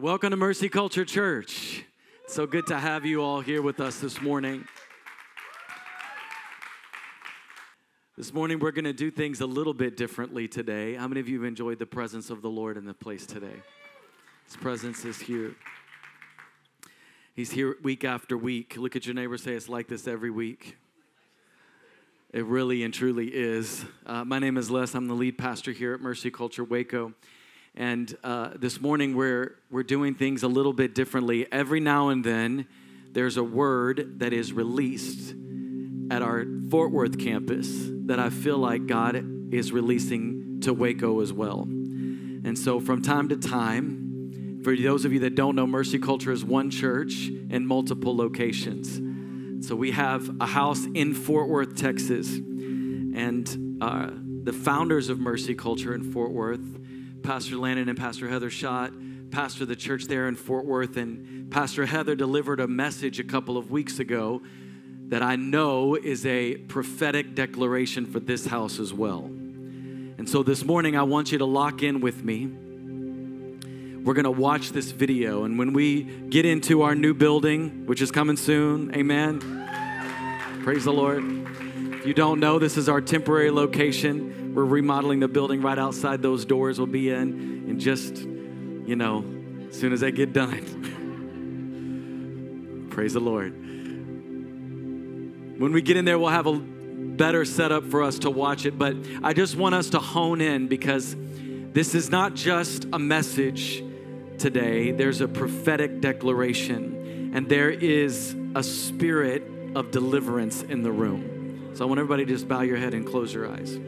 Welcome to Mercy Culture Church. It's so good to have you all here with us this morning. This morning, we're going to do things a little bit differently today. How many of you have enjoyed the presence of the Lord in the place today? His presence is here. He's here week after week. Look at your neighbor, say it's like this every week. It really and truly is. Uh, my name is Les. I'm the lead pastor here at Mercy Culture Waco. And uh, this morning we're, we're doing things a little bit differently. Every now and then there's a word that is released at our Fort Worth campus that I feel like God is releasing to Waco as well. And so from time to time, for those of you that don't know, Mercy Culture is one church in multiple locations. So we have a house in Fort Worth, Texas. And uh, the founders of Mercy Culture in Fort Worth Pastor Landon and Pastor Heather Schott pastor the church there in Fort Worth, and Pastor Heather delivered a message a couple of weeks ago that I know is a prophetic declaration for this house as well. And so this morning, I want you to lock in with me. We're going to watch this video, and when we get into our new building, which is coming soon, amen. Praise the Lord. If you don't know, this is our temporary location we're remodeling the building right outside those doors we'll be in And just, you know, as soon as they get done. Praise the Lord. When we get in there, we'll have a better setup for us to watch it, but I just want us to hone in because this is not just a message today, there's a prophetic declaration, and there is a spirit of deliverance in the room. So I want everybody to just bow your head and close your eyes.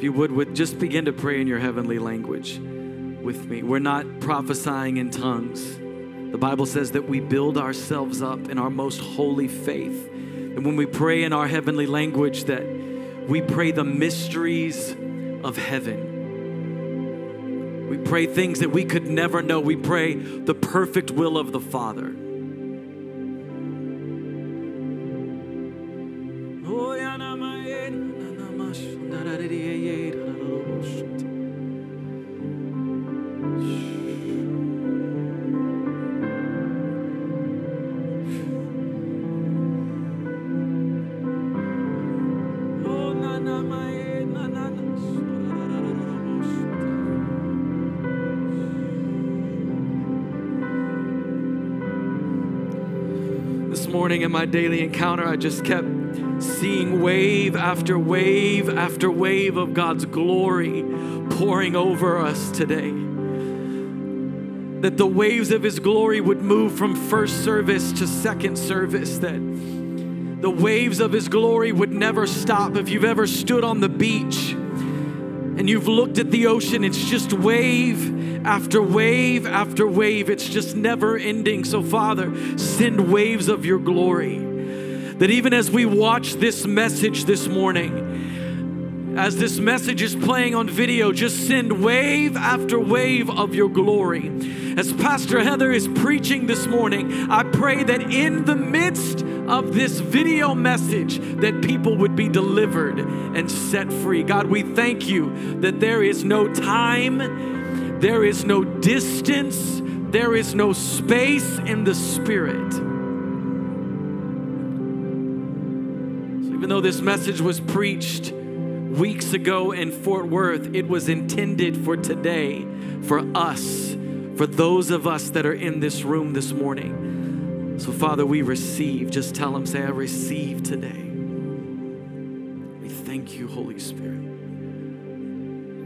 You would, would just begin to pray in your heavenly language with me. We're not prophesying in tongues. The Bible says that we build ourselves up in our most holy faith. And when we pray in our heavenly language, that we pray the mysteries of heaven. We pray things that we could never know. We pray the perfect will of the Father. Morning in my daily encounter, I just kept seeing wave after wave after wave of God's glory pouring over us today. That the waves of His glory would move from first service to second service, that the waves of His glory would never stop. If you've ever stood on the beach and you've looked at the ocean, it's just wave after wave after wave. It's just never ending. So, Father, send waves of your glory. That even as we watch this message this morning, as this message is playing on video, just send wave after wave of your glory. As Pastor Heather is preaching this morning, I pray that in the midst of this video message that people would be delivered and set free. God, we thank you that there is no time there is no distance, there is no space in the Spirit. So, even though this message was preached weeks ago in Fort Worth, it was intended for today, for us, for those of us that are in this room this morning. So, Father, we receive. Just tell them, say, I receive today. We thank you, Holy Spirit.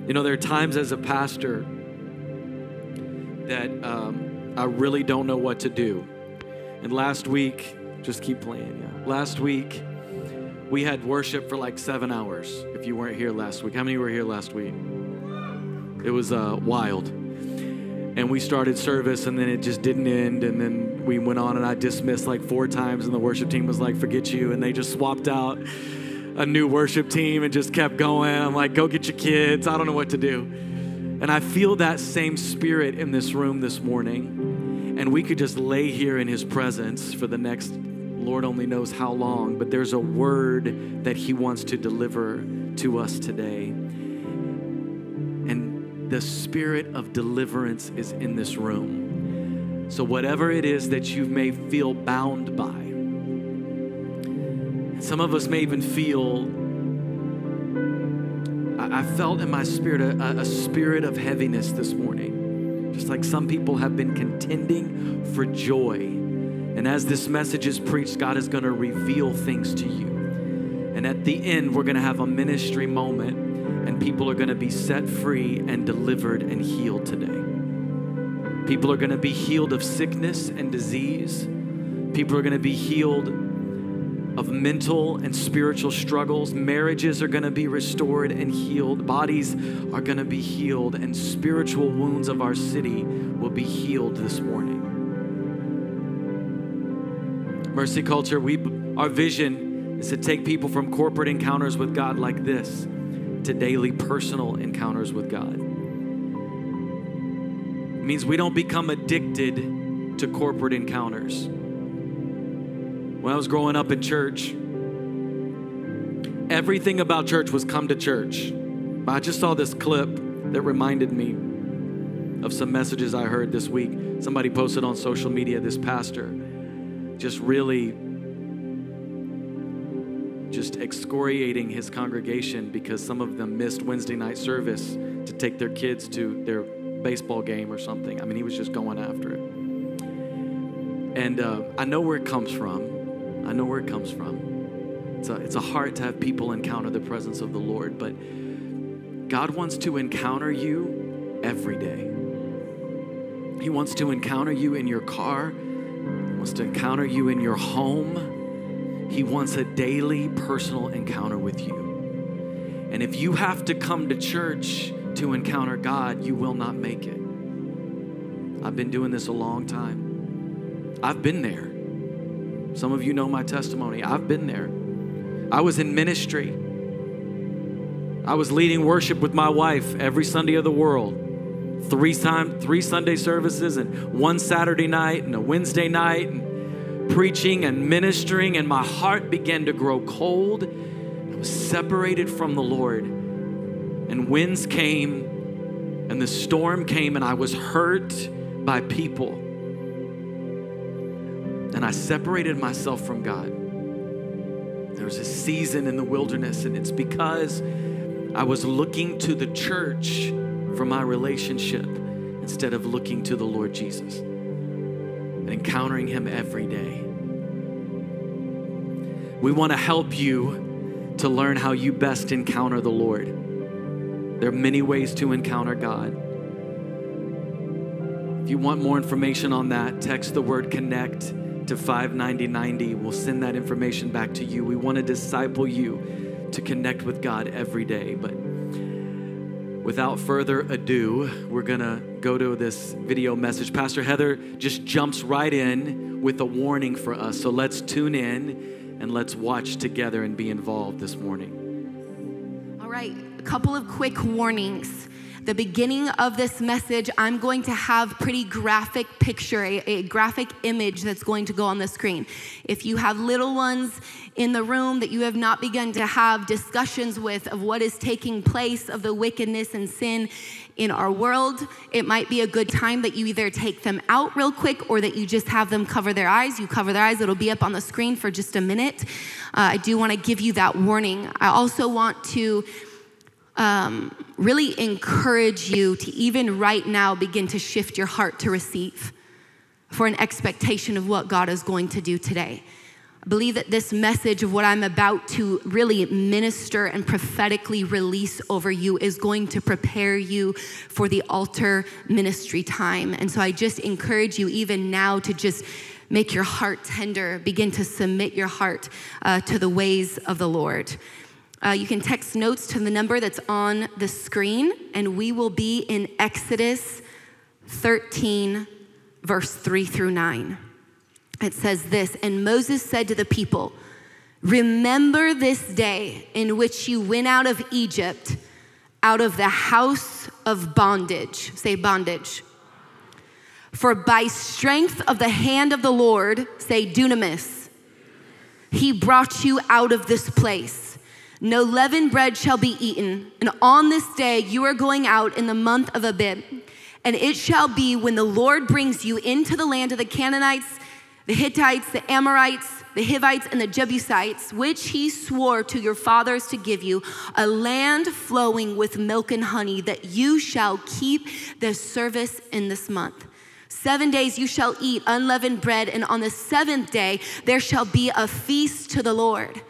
You know, there are times as a pastor, that um, I really don't know what to do. And last week, just keep playing, yeah. Last week, we had worship for like seven hours. If you weren't here last week, how many were here last week? It was uh, wild. And we started service, and then it just didn't end. And then we went on, and I dismissed like four times, and the worship team was like, "Forget you," and they just swapped out a new worship team and just kept going. I'm like, "Go get your kids." I don't know what to do. And I feel that same spirit in this room this morning. And we could just lay here in his presence for the next, Lord only knows how long, but there's a word that he wants to deliver to us today. And the spirit of deliverance is in this room. So, whatever it is that you may feel bound by, some of us may even feel, I, felt in my spirit a, a spirit of heaviness this morning. Just like some people have been contending for joy. And as this message is preached, God is going to reveal things to you. And at the end, we're going to have a ministry moment, and people are going to be set free and delivered and healed today. People are going to be healed of sickness and disease. People are going to be healed of mental and spiritual struggles. Marriages are going to be restored and healed. Bodies are going to be healed, and spiritual wounds of our city will be healed this morning. Mercy Culture, we, our vision is to take people from corporate encounters with God like this to daily personal encounters with God. It means we don't become addicted to corporate encounters when I was growing up in church, everything about church was come to church. But I just saw this clip that reminded me of some messages I heard this week. Somebody posted on social media this pastor just really just excoriating his congregation because some of them missed Wednesday night service to take their kids to their baseball game or something. I mean, he was just going after it. And uh, I know where it comes from. I know where it comes from. It's a, it's a heart to have people encounter the presence of the Lord, but God wants to encounter you every day. He wants to encounter you in your car, He wants to encounter you in your home. He wants a daily personal encounter with you. And if you have to come to church to encounter God, you will not make it. I've been doing this a long time. I've been there. Some of you know my testimony. I've been there. I was in ministry. I was leading worship with my wife every Sunday of the world. Three time, three Sunday services and one Saturday night and a Wednesday night and preaching and ministering and my heart began to grow cold. I was separated from the Lord. And winds came and the storm came and I was hurt by people and I separated myself from God. There was a season in the wilderness, and it's because I was looking to the church for my relationship instead of looking to the Lord Jesus and encountering Him every day. We want to help you to learn how you best encounter the Lord. There are many ways to encounter God. If you want more information on that, text the word connect to 59090. We'll send that information back to you. We want to disciple you to connect with God every day. But without further ado, we're going to go to this video message. Pastor Heather just jumps right in with a warning for us. So let's tune in and let's watch together and be involved this morning. All right, a couple of quick warnings the beginning of this message, I'm going to have pretty graphic picture, a, a, graphic image that's going to go on the screen. If you have little ones in the room that you have not begun to have discussions with of what is taking place of the wickedness and sin in our world, it might be a good time that you either take them out real quick or that you just have them cover their eyes. You cover their eyes, it'll be up on the screen for just a minute. Uh, I do want to give you that warning. I also want to um, really encourage you to even right now begin to shift your heart to receive for an expectation of what God is going to do today. I believe that this message of what I'm about to really minister and prophetically release over you is going to prepare you for the altar ministry time. And so I just encourage you, even now, to just make your heart tender, begin to submit your heart uh, to the ways of the Lord. Uh, you can text notes to the number that's on the screen, and we will be in Exodus 13, verse 3 through 9. It says this And Moses said to the people, Remember this day in which you went out of Egypt, out of the house of bondage. Say bondage. For by strength of the hand of the Lord, say dunamis, he brought you out of this place No leavened bread shall be eaten, and on this day you are going out in the month of Abib. And it shall be when the Lord brings you into the land of the Canaanites, the Hittites, the Amorites, the Hivites, and the Jebusites, which he swore to your fathers to give you, a land flowing with milk and honey, that you shall keep the service in this month. Seven days you shall eat unleavened bread, and on the seventh day there shall be a feast to the Lord.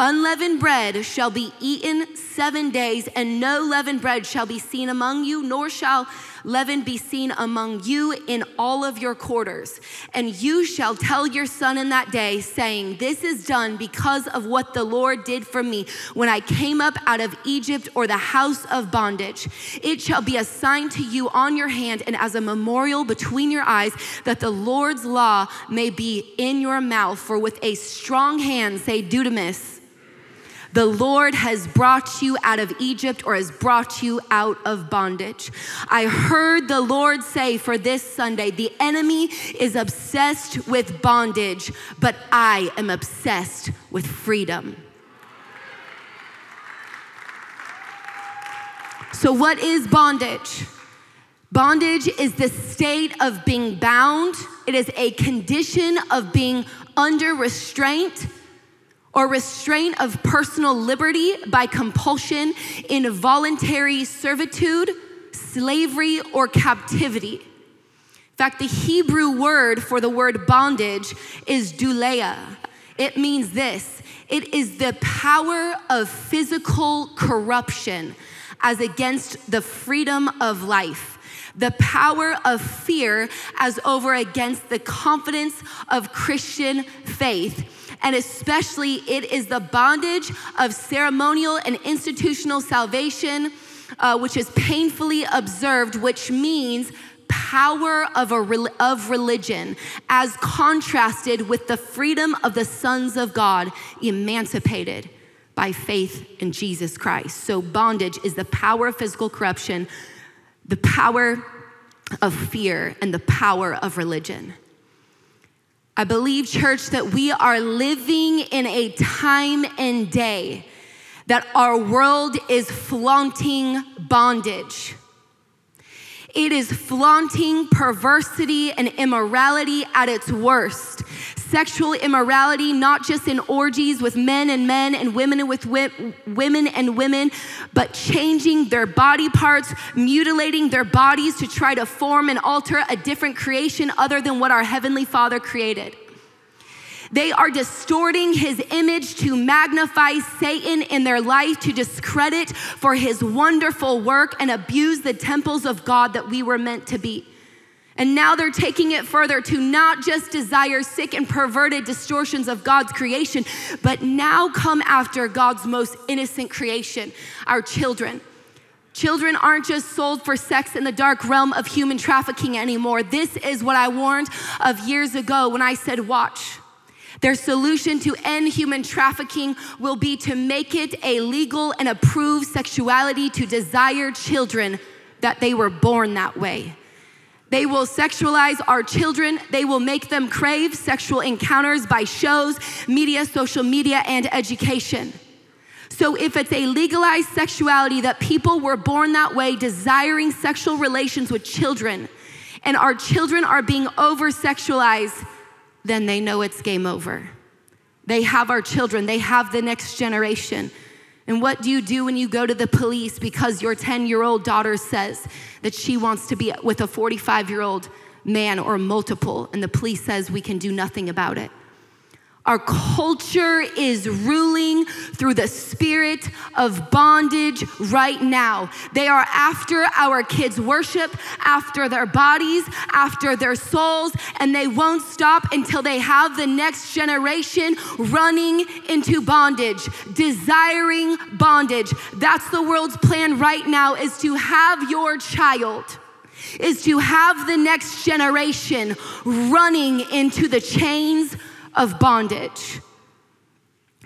Unleavened bread shall be eaten seven days, and no leavened bread shall be seen among you, nor shall leaven be seen among you in all of your quarters. And you shall tell your son in that day, saying, This is done because of what the Lord did for me when I came up out of Egypt or the house of bondage. It shall be a sign to you on your hand and as a memorial between your eyes that the Lord's law may be in your mouth. For with a strong hand, say, Dunamis the Lord has brought you out of Egypt or has brought you out of bondage. I heard the Lord say for this Sunday the enemy is obsessed with bondage, but I am obsessed with freedom. So, what is bondage? Bondage is the state of being bound, it is a condition of being under restraint or restraint of personal liberty by compulsion, involuntary servitude, slavery, or captivity. In fact, the Hebrew word for the word bondage is douleia. It means this it is the power of physical corruption as against the freedom of life the power of fear as over against the confidence of Christian faith and especially it is the bondage of ceremonial and institutional salvation, uh, which is painfully observed, which means power of, a, of religion as contrasted with the freedom of the sons of God emancipated by faith in Jesus Christ. So, bondage is the power of physical corruption, the power of fear, and the power of religion. I believe, church, that we are living in a time and day that our world is flaunting bondage. It is flaunting perversity and immorality at its worst. Sexual immorality, not just in orgies with men and men and women with wi- women and women, but changing their body parts, mutilating their bodies to try to form and alter a different creation other than what our Heavenly Father created. They are distorting his image to magnify Satan in their life, to discredit for his wonderful work and abuse the temples of God that we were meant to be. And now they're taking it further to not just desire sick and perverted distortions of God's creation, but now come after God's most innocent creation, our children. Children aren't just sold for sex in the dark realm of human trafficking anymore. This is what I warned of years ago when I said, Watch. Their solution to end human trafficking will be to make it a legal and approved sexuality to desire children that they were born that way. They will sexualize our children. They will make them crave sexual encounters by shows, media, social media, and education. So, if it's a legalized sexuality that people were born that way, desiring sexual relations with children, and our children are being over sexualized, then they know it's game over. They have our children, they have the next generation. And what do you do when you go to the police because your 10 year old daughter says that she wants to be with a 45 year old man or multiple, and the police says we can do nothing about it? Our culture is ruling through the spirit of bondage right now. They are after our kids' worship, after their bodies, after their souls, and they won't stop until they have the next generation running into bondage, desiring bondage. That's the world's plan right now is to have your child is to have the next generation running into the chains of bondage.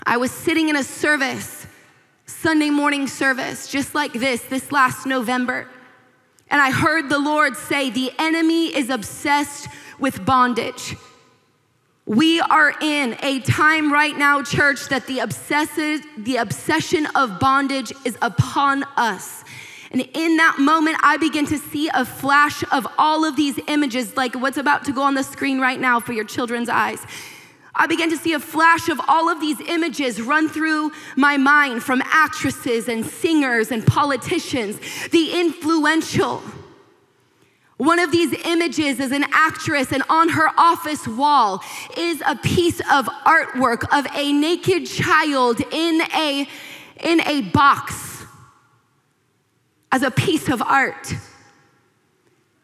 I was sitting in a service, Sunday morning service, just like this, this last November. And I heard the Lord say, The enemy is obsessed with bondage. We are in a time right now, church, that the, obsessive, the obsession of bondage is upon us. And in that moment, I begin to see a flash of all of these images, like what's about to go on the screen right now for your children's eyes. I began to see a flash of all of these images run through my mind from actresses and singers and politicians, the influential. One of these images is an actress, and on her office wall is a piece of artwork of a naked child in a, in a box as a piece of art.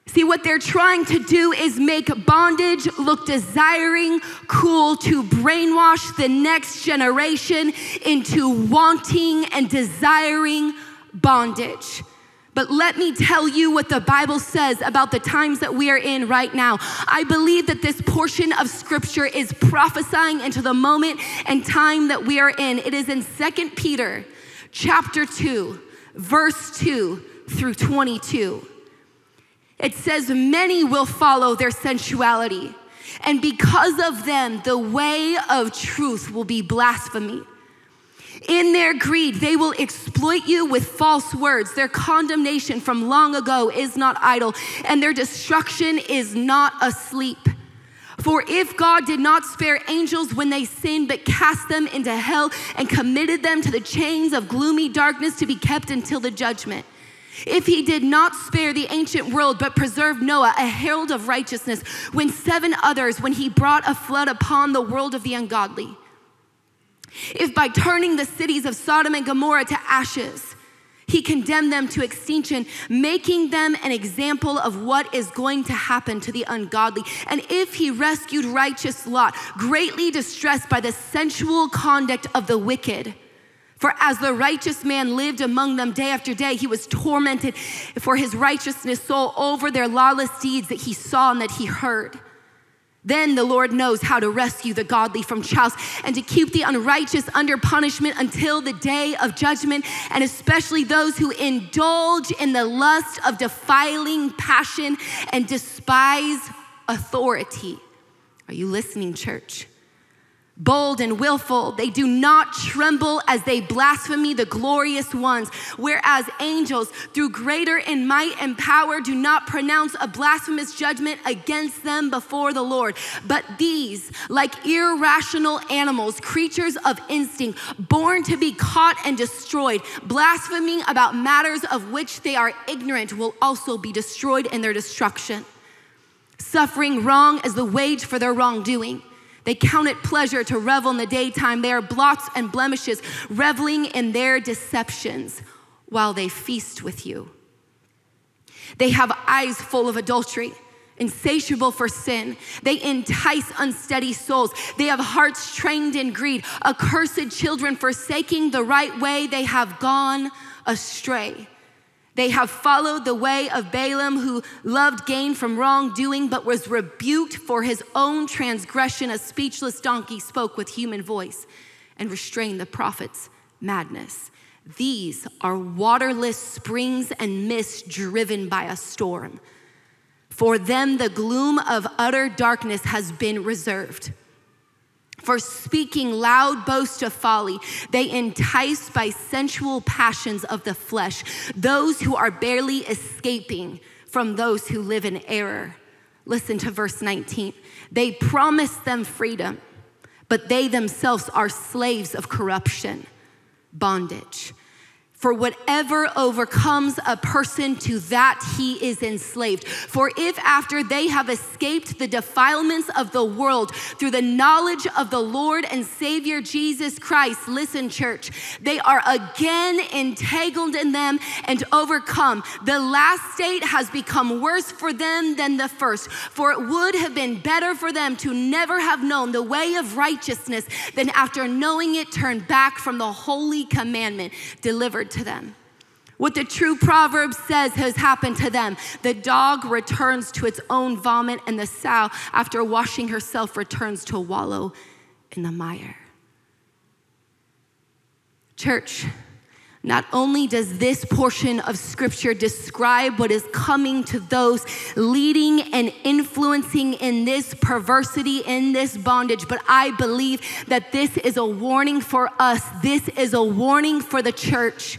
See, what they're trying to do is make bondage look desiring, cool, to brainwash the next generation into wanting and desiring bondage. But let me tell you what the Bible says about the times that we are in right now. I believe that this portion of scripture is prophesying into the moment and time that we are in. It is in Second Peter chapter 2, verse 2 through 22. It says, Many will follow their sensuality, and because of them, the way of truth will be blasphemy. In their greed, they will exploit you with false words. Their condemnation from long ago is not idle, and their destruction is not asleep. For if God did not spare angels when they sinned, but cast them into hell and committed them to the chains of gloomy darkness to be kept until the judgment. If he did not spare the ancient world, but preserved Noah, a herald of righteousness, when seven others, when he brought a flood upon the world of the ungodly, if by turning the cities of Sodom and Gomorrah to ashes, he condemned them to extinction, making them an example of what is going to happen to the ungodly. And if he rescued righteous Lot, greatly distressed by the sensual conduct of the wicked, for as the righteous man lived among them day after day, he was tormented for his righteousness soul over their lawless deeds that he saw and that he heard. Then the Lord knows how to rescue the godly from trials and to keep the unrighteous under punishment until the day of judgment, and especially those who indulge in the lust of defiling passion and despise authority. Are you listening, church? Bold and willful. They do not tremble as they blaspheme the glorious ones. Whereas angels, through greater in might and power, do not pronounce a blasphemous judgment against them before the Lord. But these, like irrational animals, creatures of instinct, born to be caught and destroyed, blaspheming about matters of which they are ignorant, will also be destroyed in their destruction. Suffering wrong as the wage for their wrongdoing they count it pleasure to revel in the daytime. They are blots and blemishes, reveling in their deceptions while they feast with you. They have eyes full of adultery, insatiable for sin. They entice unsteady souls. They have hearts trained in greed. Accursed children, forsaking the right way, they have gone astray. They have followed the way of Balaam, who loved gain from wrongdoing, but was rebuked for his own transgression. A speechless donkey spoke with human voice and restrained the prophet's madness. These are waterless springs and mists driven by a storm. For them, the gloom of utter darkness has been reserved for speaking loud boast of folly. They entice by sensual passions of the flesh those who are barely escaping from those who live in error. Listen to verse 19. They promise them freedom, but they themselves are slaves of corruption, bondage. For whatever overcomes a person, to that he is enslaved. For if after they have escaped the defilements of the world through the knowledge of the Lord and Savior Jesus Christ, listen, church, they are again entangled in them and overcome, the last state has become worse for them than the first. For it would have been better for them to never have known the way of righteousness than after knowing it turn back from the holy commandment delivered to them. What the true proverb says has happened to them. The dog returns to its own vomit, and the sow, after washing herself, returns to wallow in the mire. Church, Not only does this portion of scripture describe what is coming to those leading and influencing in this perversity, in this bondage, but I believe that this is a warning for us. This is a warning for the church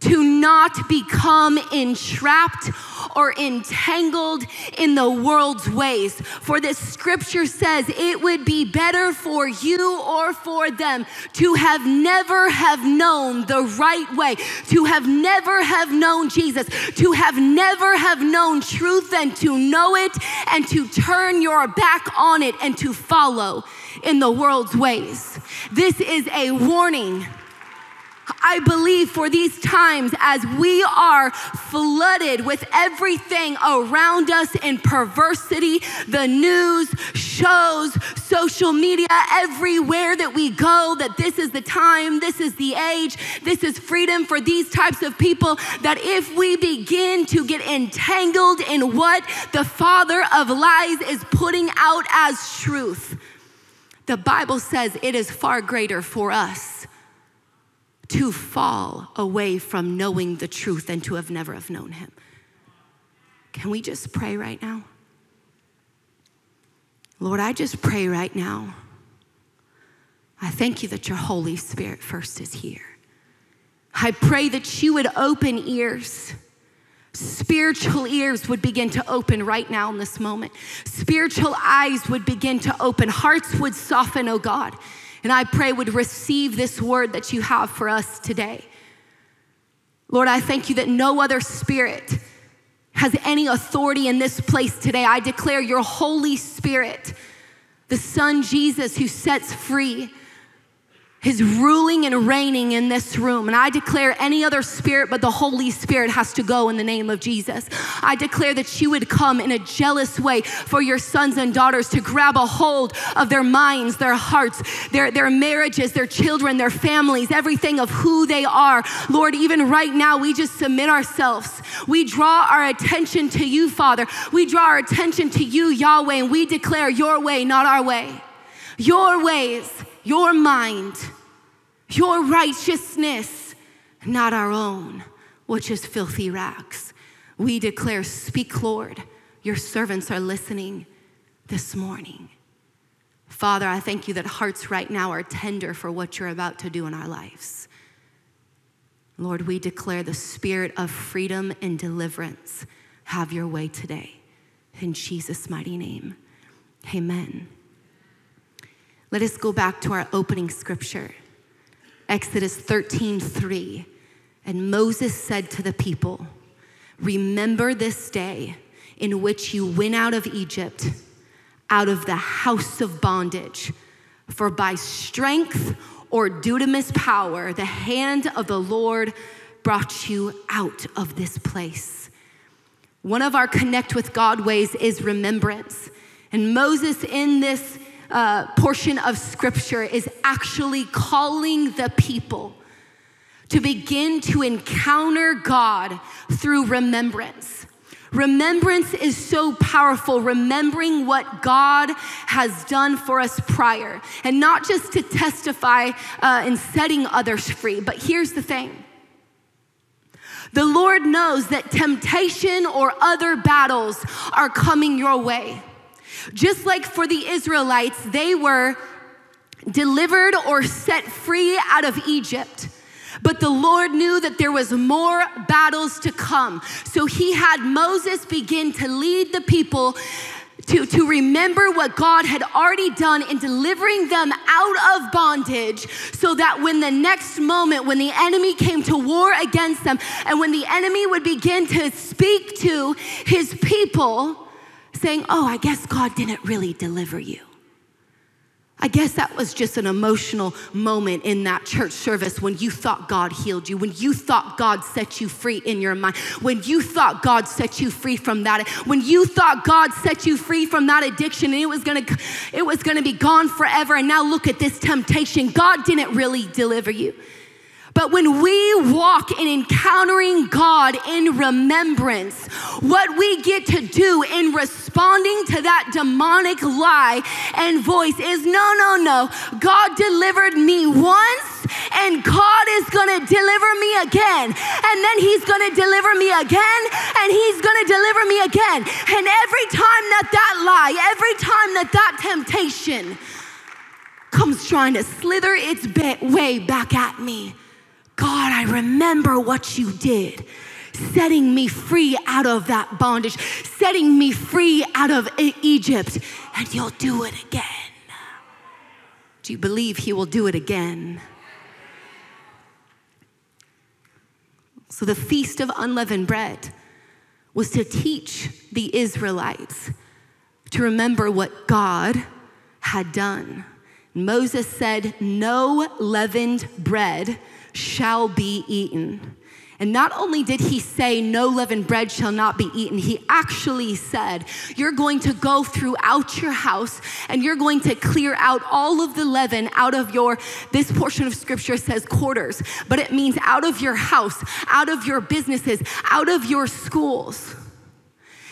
to not become entrapped or entangled in the world's ways. For the scripture says it would be better for you or for them to have never have known the right way, to have never have known Jesus, to have never have known truth and to know it and to turn your back on it and to follow in the world's ways. This is a warning I believe for these times as we are flooded with everything around us in perversity, the news, shows, social media, everywhere that we go, that this is the time, this is the age, this is freedom for these types of people. That if we begin to get entangled in what the father of lies is putting out as truth, the Bible says it is far greater for us to fall away from knowing the truth and to have never have known him. Can we just pray right now? Lord, I just pray right now. I thank you that your Holy Spirit first is here. I pray that you would open ears. Spiritual ears would begin to open right now in this moment. Spiritual eyes would begin to open. Hearts would soften, oh God. And I pray would receive this word that you have for us today. Lord, I thank you that no other spirit has any authority in this place today. I declare your Holy Spirit, the Son Jesus who sets free, His ruling and reigning in this room. And I declare any other spirit but the Holy Spirit has to go in the name of Jesus. I declare that you would come in a jealous way for your sons and daughters to grab a hold of their minds, their hearts, their, their marriages, their children, their families, everything of who they are. Lord, even right now, we just submit ourselves. We draw our attention to you, Father. We draw our attention to you, Yahweh, and we declare your way, not our way. Your ways your mind, your righteousness, not our own, which is filthy rags. We declare, Speak, Lord. Your servants are listening this morning. Father, I thank you that hearts right now are tender for what you're about to do in our lives. Lord, we declare the spirit of freedom and deliverance. Have your way today. In Jesus' mighty name, amen. Let us go back to our opening scripture, Exodus 13 3. And Moses said to the people, Remember this day in which you went out of Egypt, out of the house of bondage. For by strength or dunamis power, the hand of the Lord brought you out of this place. One of our connect with God ways is remembrance. And Moses, in this uh, portion of scripture is actually calling the people to begin to encounter God through remembrance. Remembrance is so powerful, remembering what God has done for us prior, and not just to testify uh, in setting others free. But here's the thing the Lord knows that temptation or other battles are coming your way. Just like for the Israelites, they were delivered or set free out of Egypt. But the Lord knew that there was more battles to come. So he had Moses begin to lead the people to, to remember what God had already done in delivering them out of bondage so that when the next moment, when the enemy came to war against them, and when the enemy would begin to speak to his people, saying, Oh, I guess God didn't really deliver you. I guess that was just an emotional moment in that church service when you thought God healed you, when you thought God set you free in your mind, when you thought God set you free from that, when you thought God set you free from that addiction and it was gonna, it was gonna be gone forever. And now look at this temptation. God didn't really deliver you. But when we walk in encountering God in remembrance, what we get to do in responding to that demonic lie and voice is no, no, no. God delivered me once and God is gonna deliver me again. And then He's gonna deliver me again, and He's gonna deliver me again. And every time that that lie, every time that that temptation comes trying to slither its way back at me, God, I remember what you did setting me free out of that bondage, setting me free out of Egypt, and you'll do it again. Do you believe he will do it again? So, the Feast of Unleavened Bread was to teach the Israelites to remember what God had done. Moses said, No leavened bread shall be eaten. And not only did he say, No leavened bread shall not be eaten, he actually said, You're going to go throughout your house and you're going to clear out all of the leaven out of your, this portion of scripture says quarters, but it means out of your house, out of your businesses, out of your schools.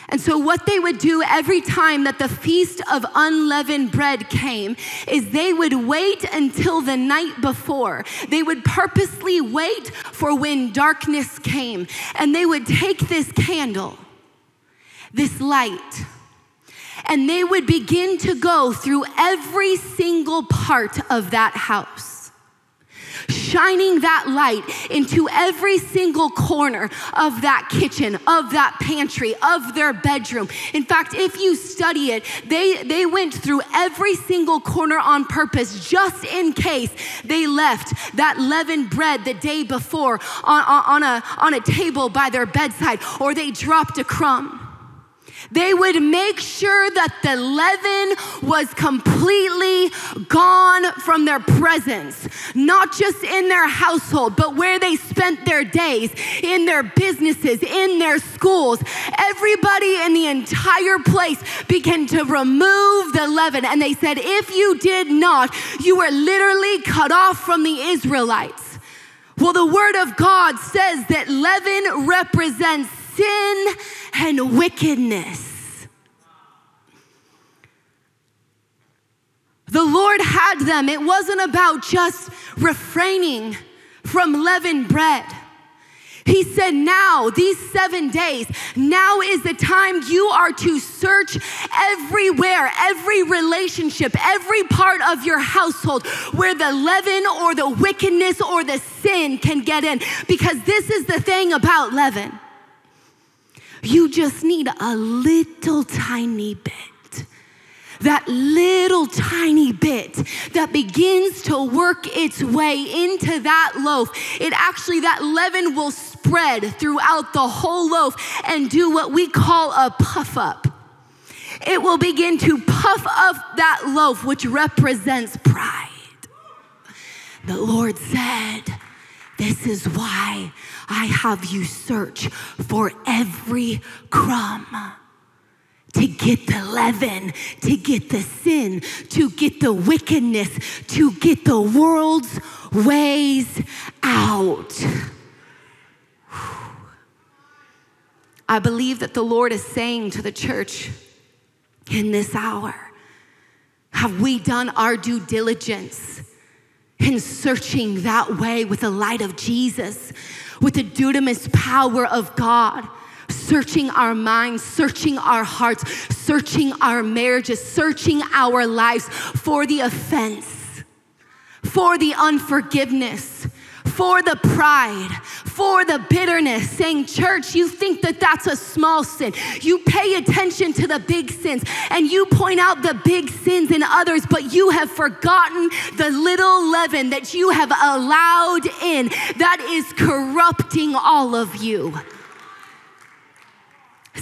And so, what they would do every time that the feast of unleavened bread came is they would wait until the night before. They would purposely wait for when darkness came. And they would take this candle, this light, and they would begin to go through every single part of that house shining that light into every single corner of that kitchen, of that pantry, of their bedroom. In fact, if you study it, they, they went through every single corner on purpose just in case they left that leavened bread the day before on, on, a, on a table by their bedside or they dropped a crumb. They would make sure that the leaven was completely gone from their presence, not just in their household, but where they spent their days, in their businesses, in their schools. Everybody in the entire place began to remove the leaven. And they said, if you did not, you were literally cut off from the Israelites. Well, the word of God says that leaven represents sin and wickedness. The Lord had them. It wasn't about just refraining from leavened bread. He said, Now, these seven days, now is the time you are to search everywhere, every relationship, every part of your household where the leaven or the wickedness or the sin can get in. Because this is the thing about leaven you just need a little tiny bit that little tiny bit that begins to work its way into that loaf, it actually, that leaven will spread throughout the whole loaf and do what we call a puff up. It will begin to puff up that loaf, which represents pride. The Lord said, This is why I have you search for every crumb to get the leaven, to get the sin, to get the wickedness, to get the world's ways out. I believe that the Lord is saying to the church in this hour have we done our due diligence in searching that way with the light of Jesus? with the dunamis power of God, searching our minds, searching our hearts, searching our marriages, searching our lives for the offense, for the unforgiveness, for the pride, for the bitterness, saying, Church, you think that that's a small sin. You pay attention to the big sins and you point out the big sins in others, but you have forgotten the little leaven that you have allowed in that is corrupting all of you.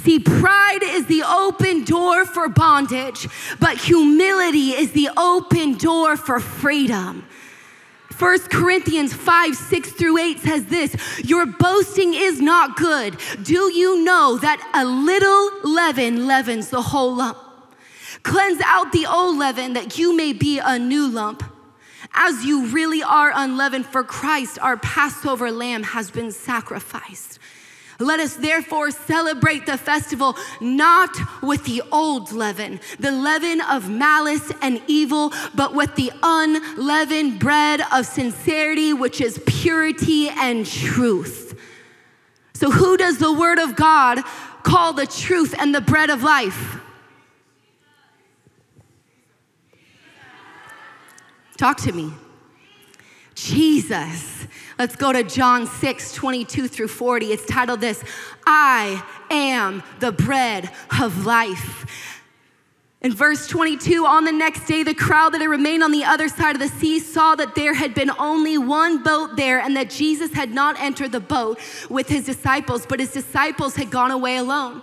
See, pride is the open door for bondage, but humility is the open door for freedom. 1 Corinthians 5, 6 through 8 says this Your boasting is not good. Do you know that a little leaven leavens the whole lump? Cleanse out the old leaven that you may be a new lump. As you really are unleavened, for Christ, our Passover lamb, has been sacrificed. Let us therefore celebrate the festival not with the old leaven, the leaven of malice and evil, but with the unleavened bread of sincerity, which is purity and truth. So, who does the word of God call the truth and the bread of life? Talk to me. Jesus. Let's go to John 6, 22 through 40. It's titled this I am the bread of life. In verse 22, on the next day, the crowd that had remained on the other side of the sea saw that there had been only one boat there and that Jesus had not entered the boat with his disciples, but his disciples had gone away alone.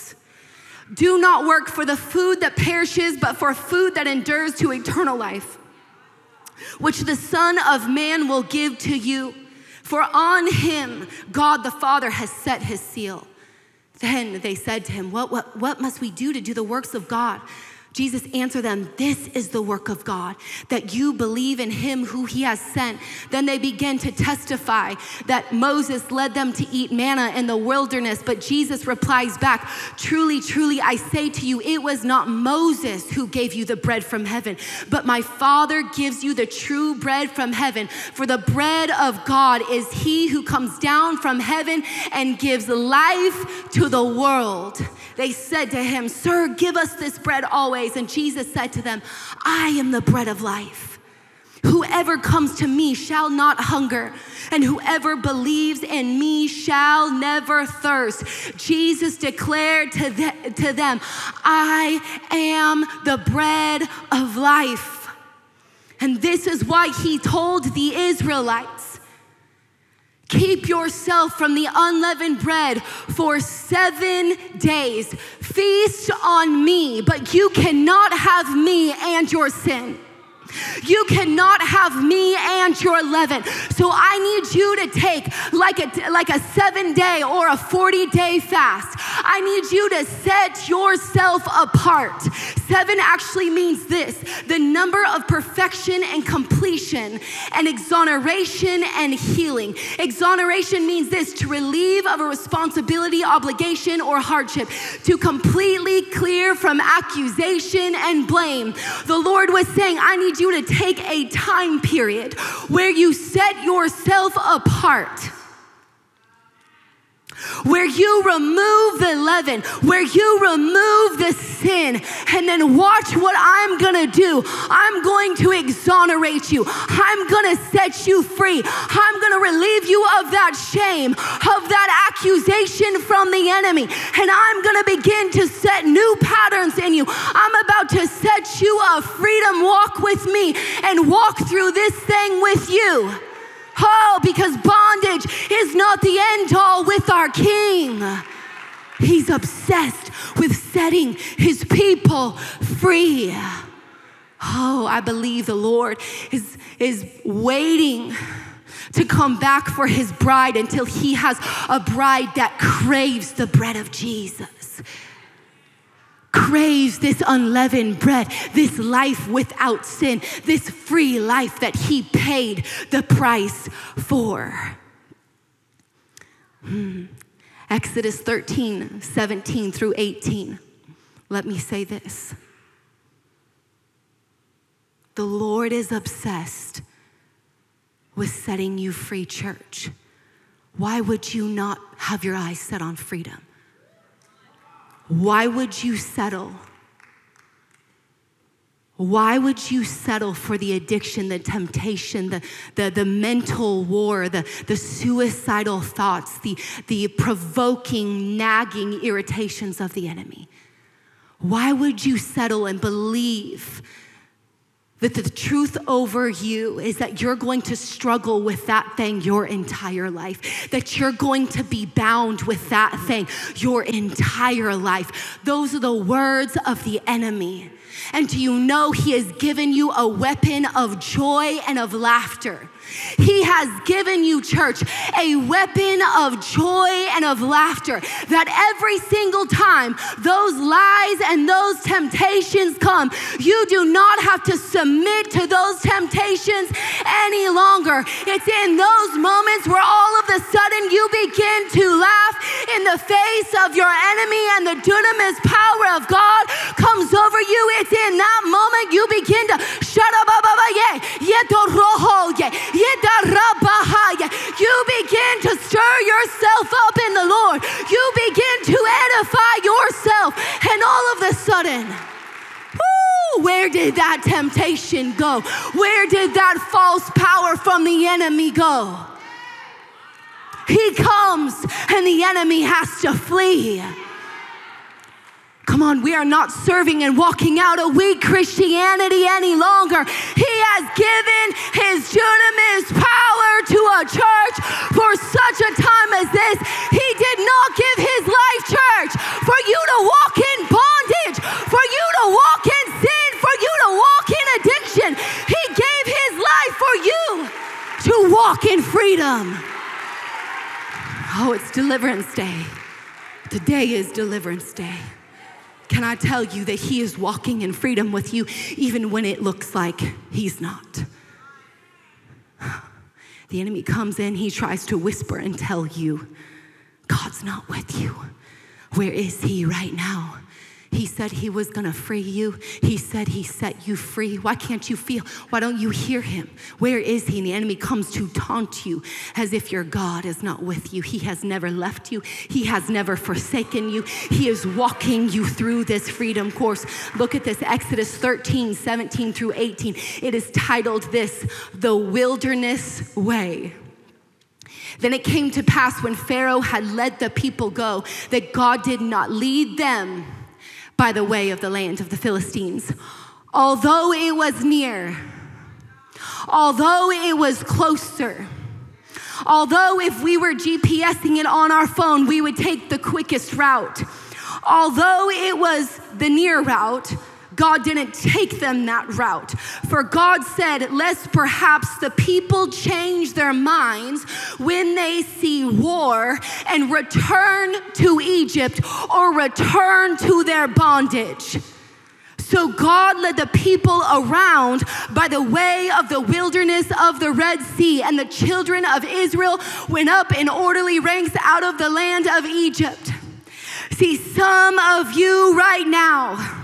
Do not work for the food that perishes, but for food that endures to eternal life, which the Son of Man will give to you. For on him God the Father has set his seal. Then they said to him, What, what, what must we do to do the works of God? Jesus answered them, This is the work of God, that you believe in him who he has sent. Then they began to testify that Moses led them to eat manna in the wilderness. But Jesus replies back, Truly, truly, I say to you, it was not Moses who gave you the bread from heaven, but my Father gives you the true bread from heaven. For the bread of God is he who comes down from heaven and gives life to the world. They said to him, Sir, give us this bread always. And Jesus said to them, I am the bread of life. Whoever comes to me shall not hunger, and whoever believes in me shall never thirst. Jesus declared to, the, to them, I am the bread of life. And this is why he told the Israelites Keep yourself from the unleavened bread for seven days. Feast on me, but you cannot have me and your sin. You cannot have me and your leaven. So I need you to take like a like a 7 day or a 40 day fast. I need you to set yourself apart. 7 actually means this, the number of perfection and completion and exoneration and healing. Exoneration means this to relieve of a responsibility, obligation or hardship, to completely clear from accusation and blame. The Lord was saying, I need you to take a time period where you set yourself apart where you remove the leaven, where you remove the sin, and then watch what I'm gonna do. I'm going to exonerate you, I'm gonna set you free, I'm gonna relieve you of that shame, of that accusation from the enemy, and I'm gonna begin to set new patterns in you. I'm about to set you a freedom walk with me and walk through this thing with you. Oh, because bondage is not the end all with our King. He's obsessed with setting his people free. Oh, I believe the Lord is, is waiting to come back for his bride until he has a bride that craves the bread of Jesus craves this unleavened bread, this life without sin, this free life that He paid the price for. Hmm. Exodus 13, 17 through 18. Let me say this. The Lord is obsessed with setting you free, church. Why would you not have your eyes set on freedom? Why would you settle? Why would you settle for the addiction, the temptation, the, the, the mental war, the, the suicidal thoughts, the, the provoking, nagging irritations of the enemy? Why would you settle and believe that the truth over you is that you're going to struggle with that thing your entire life, that you're going to be bound with that thing your entire life. Those are the words of the enemy. And do you know he has given you a weapon of joy and of laughter? He has given you, church, a weapon of joy and of laughter that every single time those lies and those temptations come, you do not have to submit to those temptations any longer. It's in those moments where all of a sudden you begin to laugh in the face of your enemy and the dunamis power of God comes over you. It's in that moment you begin to shut up, you begin to stir yourself up in the Lord. You begin to edify yourself, and all of a sudden, where did that temptation go? Where did that false power from the enemy go? He comes, and the enemy has to flee. Come on, we are not serving and walking out a weak Christianity any longer. He has given his dunamis power to a church for such a time as this. He did not give his life, church, for you to walk in bondage, for you to walk in sin, for you to walk in addiction. He gave his life for you to walk in freedom. Oh, it's deliverance day. Today is deliverance day. Can I tell you that He is walking in freedom with you even when it looks like He's not? The enemy comes in, he tries to whisper and tell you, God's not with you. Where is He right now? He said he was going to free you. He said he set you free. Why can't you feel? Why don't you hear him? Where is he? And the enemy comes to taunt you as if your God is not with you. He has never left you, he has never forsaken you. He is walking you through this freedom course. Look at this Exodus 13, 17 through 18. It is titled this The Wilderness Way. Then it came to pass when Pharaoh had let the people go that God did not lead them by the way of the land of the Philistines. Although it was near, although it was closer, although if we were GPSing it on our phone, we would take the quickest route, although it was the near route, God didn't take them that route. For God said, lest perhaps the people change their minds when they see war and return to Egypt or return to their bondage. So God led the people around by the way of the wilderness of the Red Sea, and the children of Israel went up in orderly ranks out of the land of Egypt. See, some of you right now,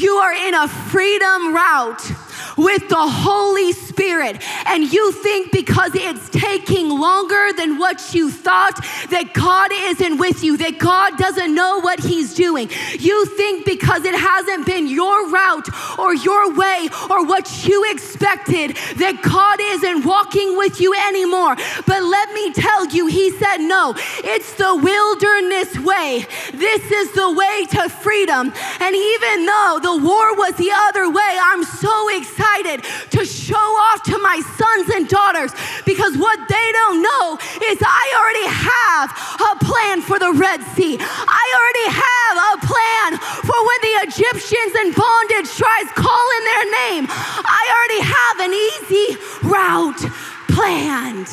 you are in a freedom route with the Holy Spirit, and you think because it's taking longer than what you thought that God isn't with you, that God doesn't know what He's doing. You think because it hasn't been your route or your way or what you expected that God isn't walking with you anymore. But let me tell you, He said, No, it's the wilderness way. This is the way to freedom. And even though the war was the other way, I'm so excited excited to show off to my sons and daughters because what they don't know is I already have a plan for the Red Sea. I already have a plan for when the Egyptians in bondage tries calling their name. I already have an easy route planned.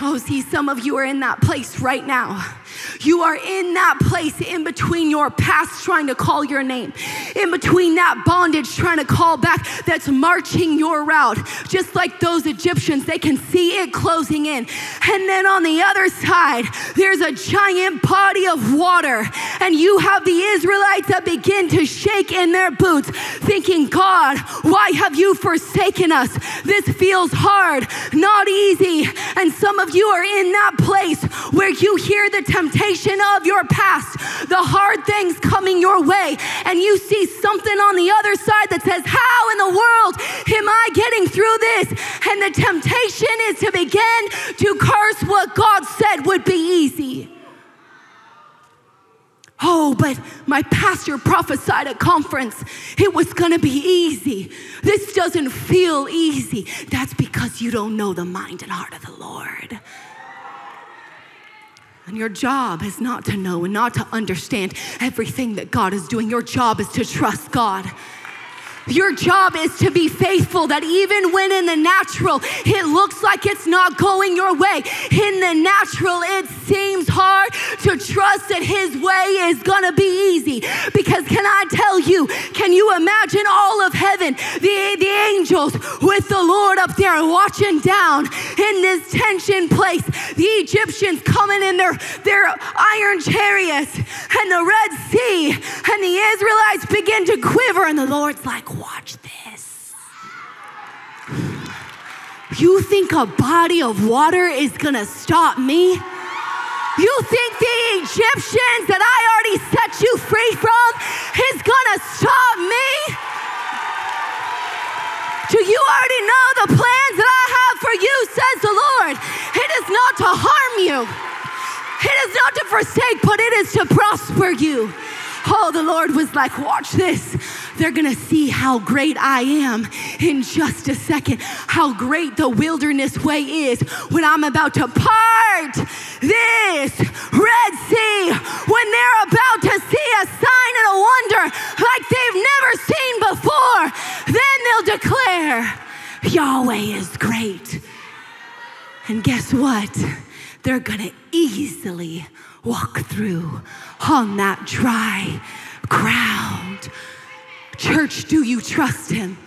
Oh, see, some of you are in that place right now you are in that place in between your past trying to call your name, in between that bondage trying to call back that's marching your route. Just like those Egyptians, they can see it closing in. And then on the other side, there's a giant body of water, and you have the Israelites that begin to shake in their boots, thinking, God, why have you forsaken us? This feels hard, not easy. And some of you are in that place where you hear the temptation of your past, the hard things coming your way, and you see something on the other side that says, How in the world am I getting through this? And the temptation is to begin to curse what God said would be easy. Oh, but my pastor prophesied at conference it was gonna be easy. This doesn't feel easy. That's because you don't know the mind and heart of the Lord. And your job is not to know and not to understand everything that God is doing. Your job is to trust God. Your job is to be faithful that even when in the natural it looks like it's not going your way, in the natural it seems hard to trust that His way is gonna be easy. Because can I tell you, can you imagine all of heaven, the, the angels with the Lord up there watching down in this tension place, the Egyptians coming in their, their iron chariots and the Red Sea, and the Israelites begin to quiver, and the Lord's like, watch this. You think a body of water is gonna stop me? You think the Egyptians that I already set you free from is gonna stop me? Do you already know the plans that I have for you, says the Lord? It is not to harm you, it is not to forsake, but it is to prosper you. Oh, the Lord was like, watch this. They're gonna see how great I am in just a second. How great the wilderness way is when I'm about to part this Red Sea. When they're about to see a sign and a wonder like they've never seen before, then they'll declare, Yahweh is great. And guess what? They're gonna easily walk through on that dry ground. Church, do you trust him?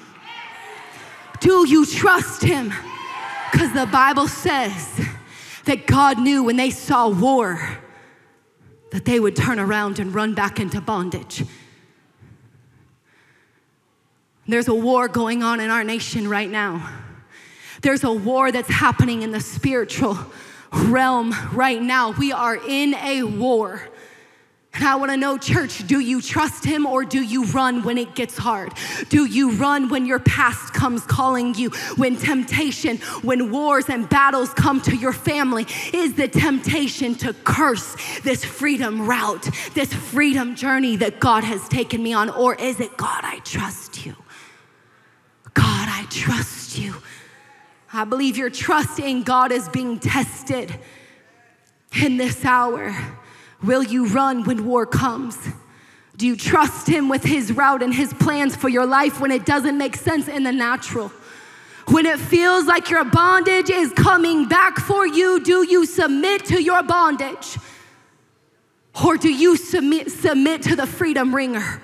Do you trust him? Because the Bible says that God knew when they saw war that they would turn around and run back into bondage. There's a war going on in our nation right now. There's a war that's happening in the spiritual realm right now. We are in a war. And I want to know, church, do you trust him or do you run when it gets hard? Do you run when your past comes calling you? When temptation, when wars and battles come to your family, is the temptation to curse this freedom route, this freedom journey that God has taken me on? Or is it, God, I trust you? God, I trust you. I believe your trust in God is being tested in this hour. Will you run when war comes? Do you trust Him with His route and His plans for your life when it doesn't make sense in the natural? When it feels like your bondage is coming back for you, do you submit to your bondage? Or do you submit, submit to the freedom ringer?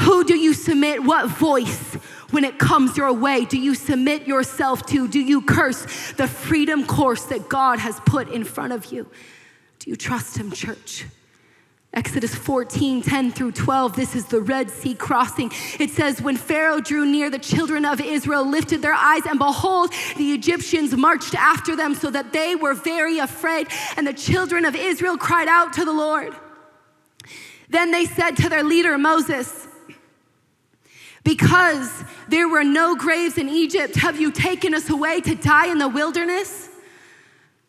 Who do you submit? What voice? when it comes your way? Do you submit yourself to? Do you curse the freedom course that God has put in front of you? Do you trust Him, church? Exodus 14, 10 through 12, this is the Red Sea crossing. It says, When Pharaoh drew near, the children of Israel lifted their eyes, and behold, the Egyptians marched after them, so that they were very afraid. And the children of Israel cried out to the Lord. Then they said to their leader, Moses, because there were no graves in Egypt, have you taken us away to die in the wilderness?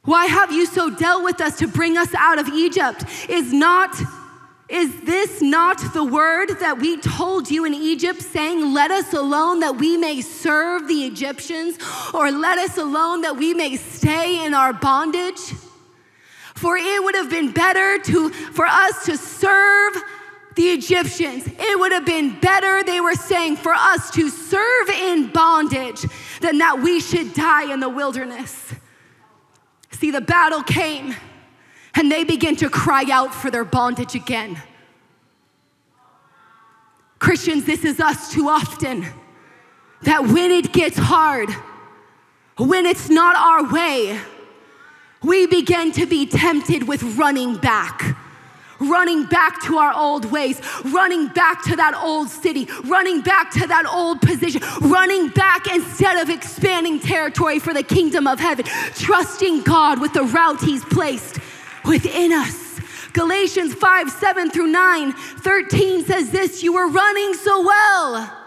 Why have you so dealt with us to bring us out of Egypt? Is not is this not the word that we told you in Egypt, saying, Let us alone that we may serve the Egyptians, or let us alone that we may stay in our bondage? For it would have been better to, for us to serve the Egyptians. It would have been better, they were saying, for us to serve in bondage than that we should die in the wilderness. See, the battle came and they began to cry out for their bondage again. Christians, this is us too often. That when it gets hard, when it's not our way, we begin to be tempted with running back running back to our old ways, running back to that old city, running back to that old position, running back instead of expanding territory for the kingdom of heaven, trusting God with the route He's placed within us. Galatians 5 7 through 9, 13 says this You were running so well.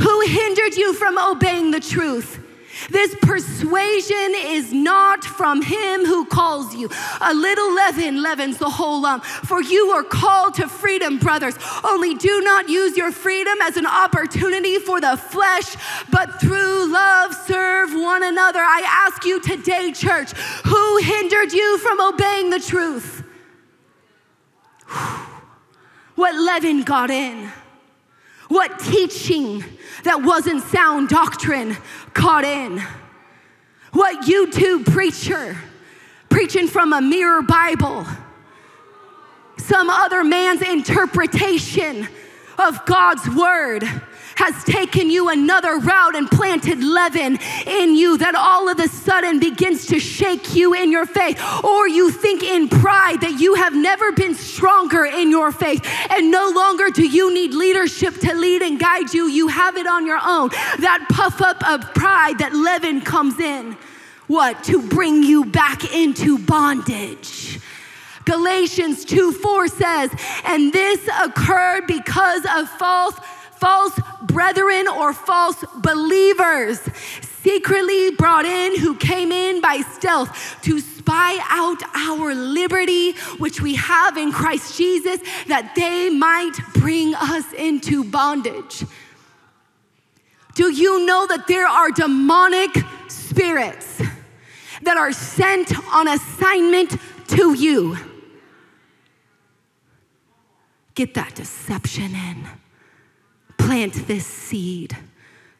Who hindered you from obeying the truth? This persuasion is not from him who calls you. A little leaven leavens the whole lump. For you are called to freedom, brothers. Only do not use your freedom as an opportunity for the flesh, but through love serve one another. I ask you today, church, who hindered you from obeying the truth? What leaven got in? What teaching that wasn't sound doctrine caught in? What YouTube preacher preaching from a mirror Bible, some other man's interpretation of God's word has taken you another route and planted leaven in you that all of a sudden begins to shake you in your faith. Or you think in pride that you have never been stronger in your faith and no longer do you need leadership to lead and guide you. You have it on your own. That puff up of pride, that leaven comes in. What? To bring you back into bondage. Galatians 2 4 says, and this occurred because of false false brethren or false believers secretly brought in who came in by stealth to spy out our liberty which we have in Christ Jesus that they might bring us into bondage. Do you know that there are demonic spirits that are sent on assignment to you? Get that deception in plant this seed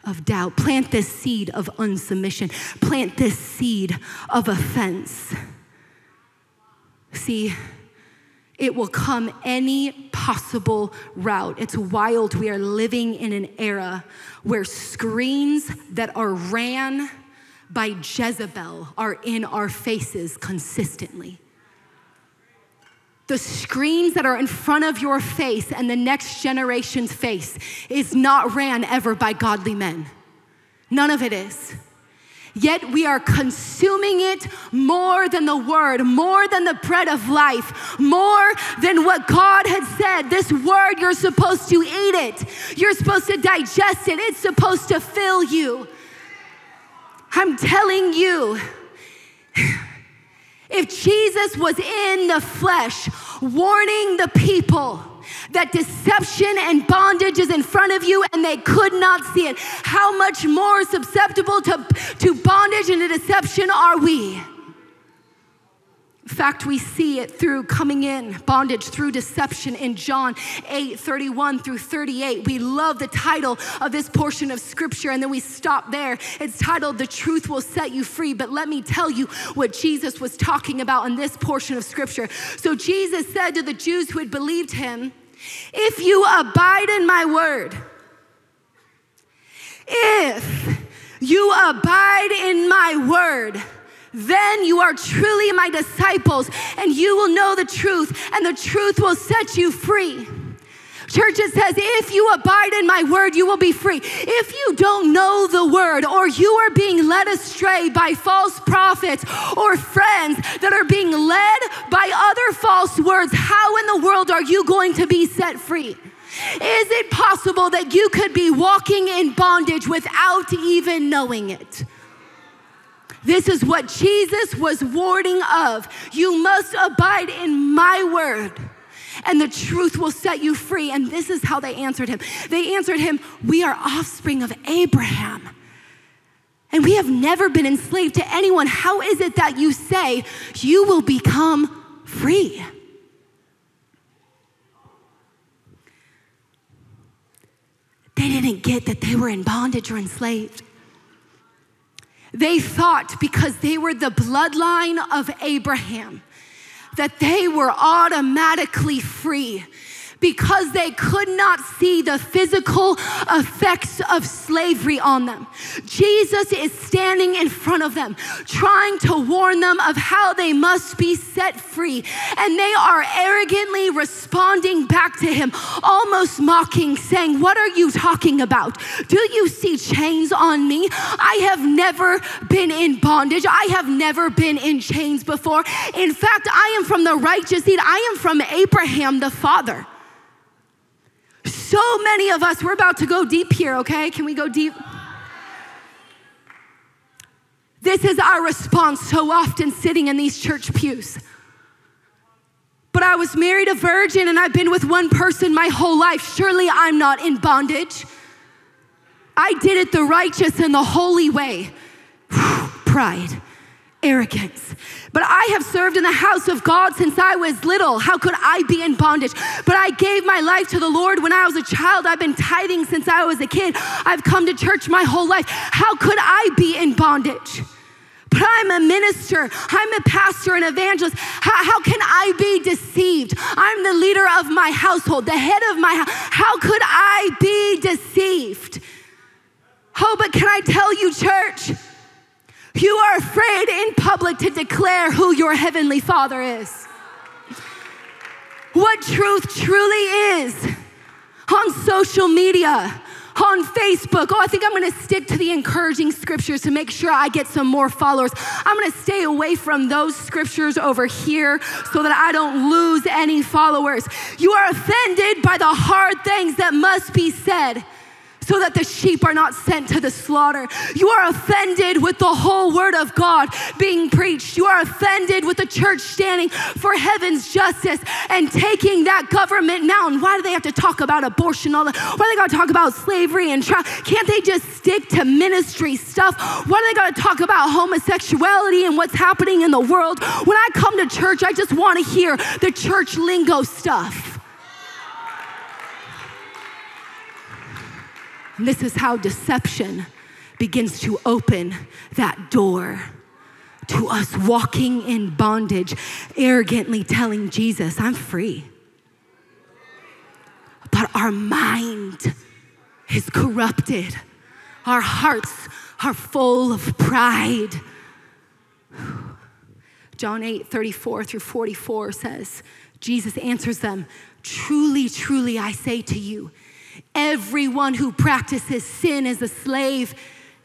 of doubt, plant this seed of unsubmission, plant this seed of offense. See, it will come any possible route. It's wild. We are living in an era where screens that are ran by Jezebel are in our faces consistently the screens that are in front of your face and the next generation's face is not ran ever by godly men. None of it is. Yet we are consuming it more than the word, more than the bread of life, more than what God had said. This word, you're supposed to eat it, you're supposed to digest it, it's supposed to fill you. I'm telling you. If Jesus was in the flesh, warning the people that deception and bondage is in front of you and they could not see it, how much more susceptible to, to bondage and to deception are we? In fact, we see it through coming in bondage through deception in John 8 31 through 38. We love the title of this portion of scripture, and then we stop there. It's titled, The Truth Will Set You Free. But let me tell you what Jesus was talking about in this portion of scripture. So, Jesus said to the Jews who had believed him, If you abide in my word, if you abide in my word, then you are truly my disciples, and you will know the truth, and the truth will set you free. Church, it says, if you abide in my word, you will be free. If you don't know the word, or you are being led astray by false prophets or friends that are being led by other false words, how in the world are you going to be set free? Is it possible that you could be walking in bondage without even knowing it? This is what Jesus was warning of. You must abide in my word and the truth will set you free. And this is how they answered him. They answered him, We are offspring of Abraham. And we have never been enslaved to anyone. How is it that you say you will become free? They didn't get that they were in bondage or enslaved. They thought because they were the bloodline of Abraham that they were automatically free because they could not see the physical effects of slavery on them. Jesus is standing in front of them, trying to warn them of how they must be set free. And they are arrogantly responding back to him, almost mocking, saying, What are you talking about? Do you see chains on me? I have never been in bondage. I have never been in chains before. In fact, I am from the righteous seed, I am from Abraham the father. So many of us, we're about to go deep here, okay? Can we go deep? This is our response so often sitting in these church pews. But I was married a virgin and I've been with one person my whole life. Surely I'm not in bondage. I did it the righteous and the holy way. Pride, arrogance. But I have served in the house of God since I was little. How could I be in bondage? But I gave my life to the Lord when I was a child. I've been tithing since I was a kid. I've come to church my whole life. How could I be in bondage? But I'm a minister, I'm a pastor, an evangelist. How, how, can I be deceived? I'm the leader of my household, the head of my house. How could I be deceived? Oh, but can I tell you, church? You are afraid in public to declare who your heavenly Father is. What truth truly is on social media, on Facebook. Oh, I think I'm gonna stick to the encouraging scriptures to make sure I get some more followers. I'm gonna stay away from those scriptures over here so that I don't lose any followers. You are offended by the hard things that must be said so that the sheep are not sent to the slaughter. You are offended with the whole word of God being preached. You are offended with the church standing for heaven's justice and taking that government mountain. Why do they have to talk about abortion? All the Why do they got to talk about slavery and trial? Can't they just stick to ministry stuff? Why do they got to talk about homosexuality and what's happening in the world? When I come to church, I just want to hear the church lingo stuff. This is how deception begins to open that door to us walking in bondage, arrogantly telling Jesus, I'm free. But our mind is corrupted, our hearts are full of pride. John 8, 34 through 44 says, Jesus answers them, Truly, truly, I say to you, Everyone who practices sin is a slave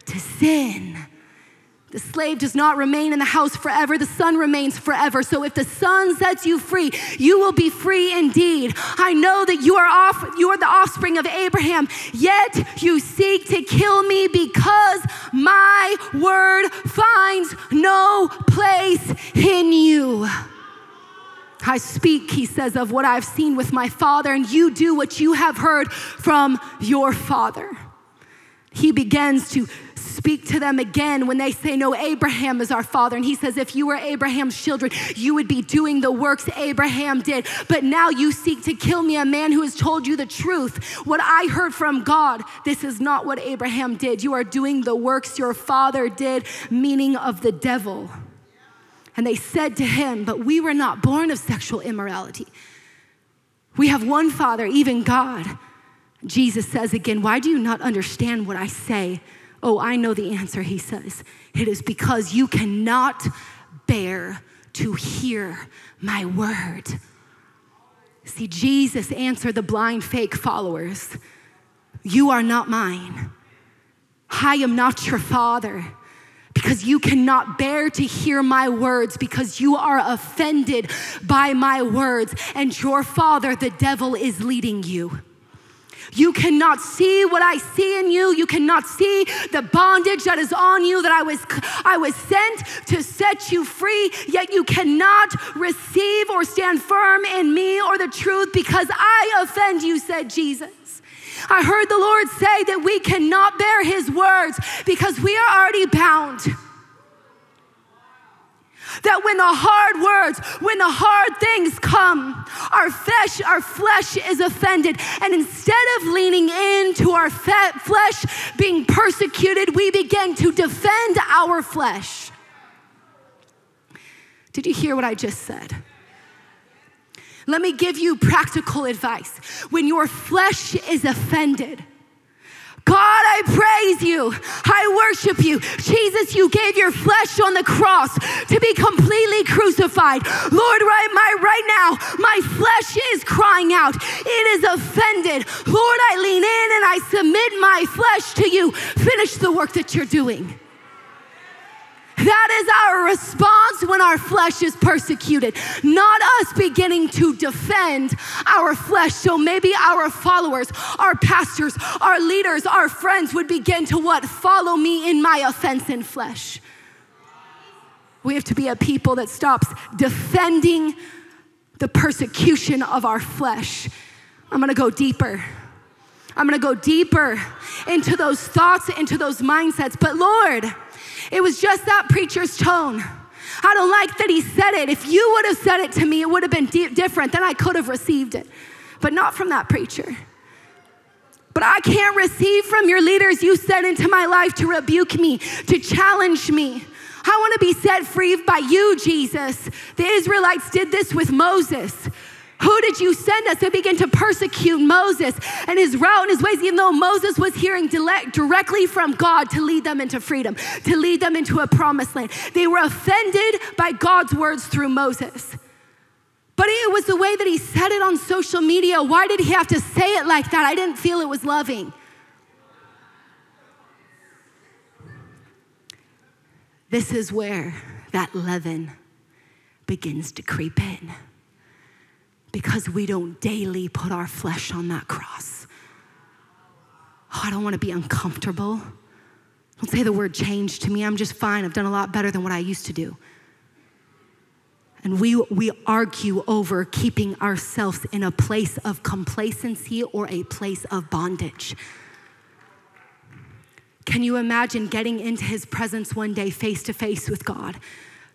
to sin. The slave does not remain in the house forever, the son remains forever. So if the son sets you free, you will be free indeed. I know that you are off you are the offspring of Abraham, yet you seek to kill me because my word finds no place in you. I speak, he says, of what I've seen with my father, and you do what you have heard from your father. He begins to speak to them again when they say, No, Abraham is our father. And he says, If you were Abraham's children, you would be doing the works Abraham did. But now you seek to kill me, a man who has told you the truth. What I heard from God, this is not what Abraham did. You are doing the works your father did, meaning of the devil. And they said to him, But we were not born of sexual immorality. We have one Father, even God. Jesus says again, Why do you not understand what I say? Oh, I know the answer, he says. It is because you cannot bear to hear my word. See, Jesus answered the blind fake followers You are not mine. I am not your father because you cannot bear to hear my words, because you are offended by my words, and your father, the devil, is leading you. You cannot see what I see in you. You cannot see the bondage that is on you that I was I was sent to set you free, yet you cannot receive or stand firm in me or the truth because I offend you, said Jesus. I heard the Lord say that we cannot bear his words because we are already bound. That when the hard words, when the hard things come, our flesh, our flesh is offended. And instead of leaning into our flesh being persecuted, we begin to defend our flesh. Did you hear what I just said? Let me give you practical advice. When your flesh is offended, God, I praise you. I worship you. Jesus, you gave your flesh on the cross to be completely crucified. Lord, right, my, right now, my flesh is crying out. It is offended. Lord, I lean in and I submit my flesh to you. Finish the work that you're doing. That is our response when our flesh is persecuted, not us beginning to defend our flesh. So maybe our followers, our pastors, our leaders, our friends would begin to what? Follow me in my offense in flesh. We have to be a people that stops defending the persecution of our flesh. I'm gonna go deeper. I'm gonna go deeper into those thoughts, into those mindsets. But Lord, it was just that preacher's tone. I don't like that he said it. If you would have said it to me, it would have been di- different. Then I could have received it, but not from that preacher. But I can't receive from your leaders you sent into my life to rebuke me, to challenge me. I want to be set free by you, Jesus. The Israelites did this with Moses. Who did you send us to begin to persecute Moses and his route and his ways, even though Moses was hearing directly from God to lead them into freedom, to lead them into a promised land? They were offended by God's words through Moses. But it was the way that he said it on social media. Why did he have to say it like that? I didn't feel it was loving. This is where that leaven begins to creep in because we don't daily put our flesh on that cross. Oh, I don't want to be uncomfortable. Don't say the word change to me. I'm just fine. I've done a lot better than what I used to do. And we, we argue over keeping ourselves in a place of complacency or a place of bondage. Can you imagine getting into his presence one day face to face with God,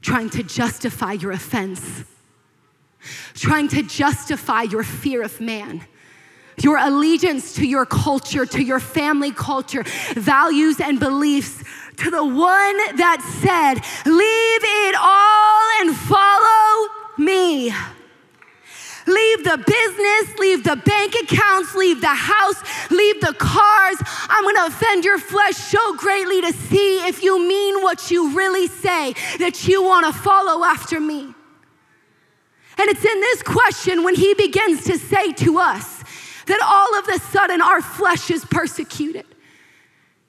trying to justify your offense, trying to justify your fear of man? Your allegiance to your culture, to your family culture, values and beliefs, to the one that said, Leave it all and follow me. Leave the business, leave the bank accounts, leave the house, leave the cars. I'm gonna offend your flesh so greatly to see if you mean what you really say, that you wanna follow after me. And it's in this question when he begins to say to us that all of a sudden our flesh is persecuted.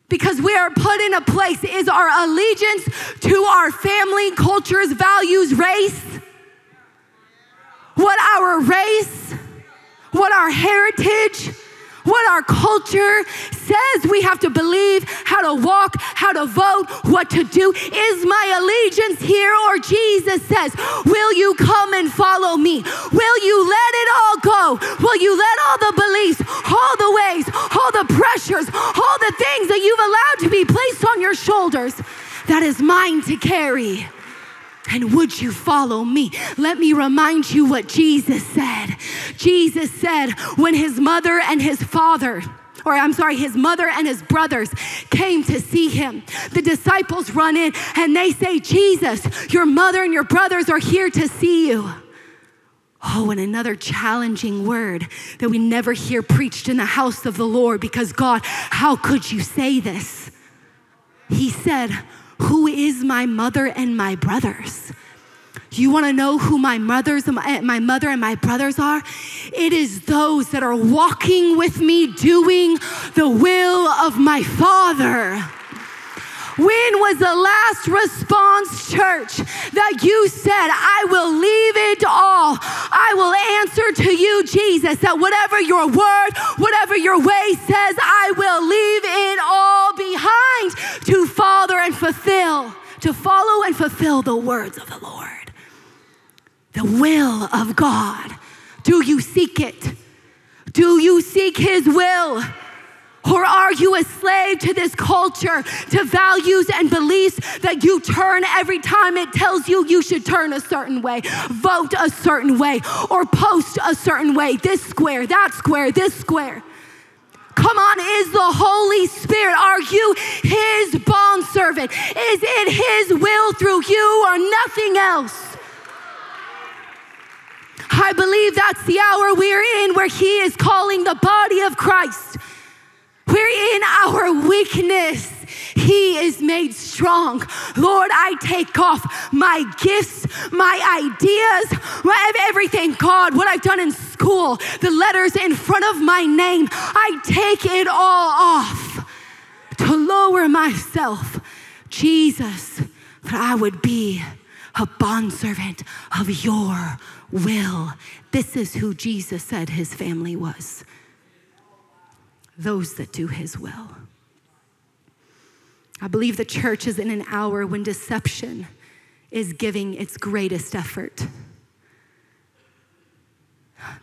Because we are put in a place is our allegiance to our family, cultures, values, race, what our race, what our heritage, what our culture says we have to believe, how to walk, how to vote, what to do. Is my allegiance here? Or Jesus says, Will you come and follow me? Will you let it all go? Will you let all the beliefs, all the ways, all the pressures, all the things that you've allowed to be placed on your shoulders that is mine to carry? And would you follow me? Let me remind you what Jesus said. Jesus said, when his mother and his father, or I'm sorry, his mother and his brothers came to see him. The disciples run in and they say, Jesus, your mother and your brothers are here to see you. Oh, and another challenging word that we never hear preached in the house of the Lord because God, how could you say this? He said, who is my mother and my brothers? You want to know who my mothers, my mother and my brothers are? It is those that are walking with me doing the will of my Father. When was the last response, church, that you said, I will leave it all? I will answer to you, Jesus, that whatever your word, whatever your way says, I will leave it all behind to father and fulfill, to follow and fulfill the words of the Lord. The will of God. Do you seek it? Do you seek his will? Or are you a slave to this culture, to values and beliefs that you turn every time it tells you you should turn a certain way, vote a certain way, or post a certain way? This square, that square, this square. Come on, is the Holy Spirit, are you His bondservant? Is it His will through you or nothing else? I believe that's the hour we're in where He is calling the body of Christ where in our weakness, he is made strong. Lord, I take off my gifts, my ideas, my, everything, God, what I've done in school, the letters in front of my name, I take it all off to lower myself. Jesus, that I would be a bondservant of your will. This is who Jesus said his family was those that do his will. I believe the church is in an hour when deception is giving its greatest effort.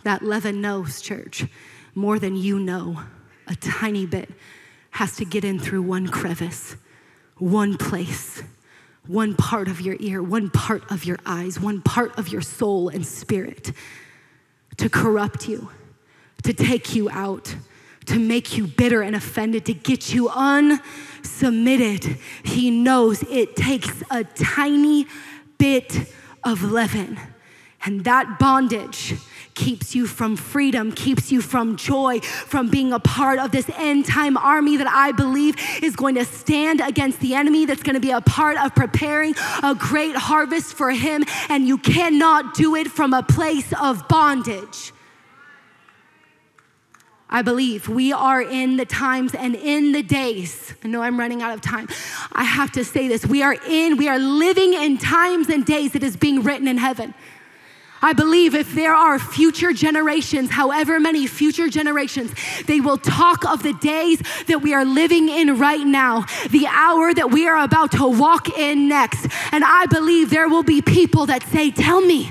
That leaven knows, church, more than you know, a tiny bit has to get in through one crevice, one place, one part of your ear, one part of your eyes, one part of your soul and spirit to corrupt you, to take you out, to make you bitter and offended, to get you unsubmitted. He knows it takes a tiny bit of leaven. And that bondage keeps you from freedom, keeps you from joy, from being a part of this end time army that I believe is going to stand against the enemy, that's going to be a part of preparing a great harvest for him. And you cannot do it from a place of bondage. I believe we are in the times and in the days. I know I'm running out of time. I have to say this. We are in, we are living in times and days that is being written in heaven. I believe if there are future generations, however many future generations, they will talk of the days that we are living in right now, the hour that we are about to walk in next. And I believe there will be people that say, Tell me,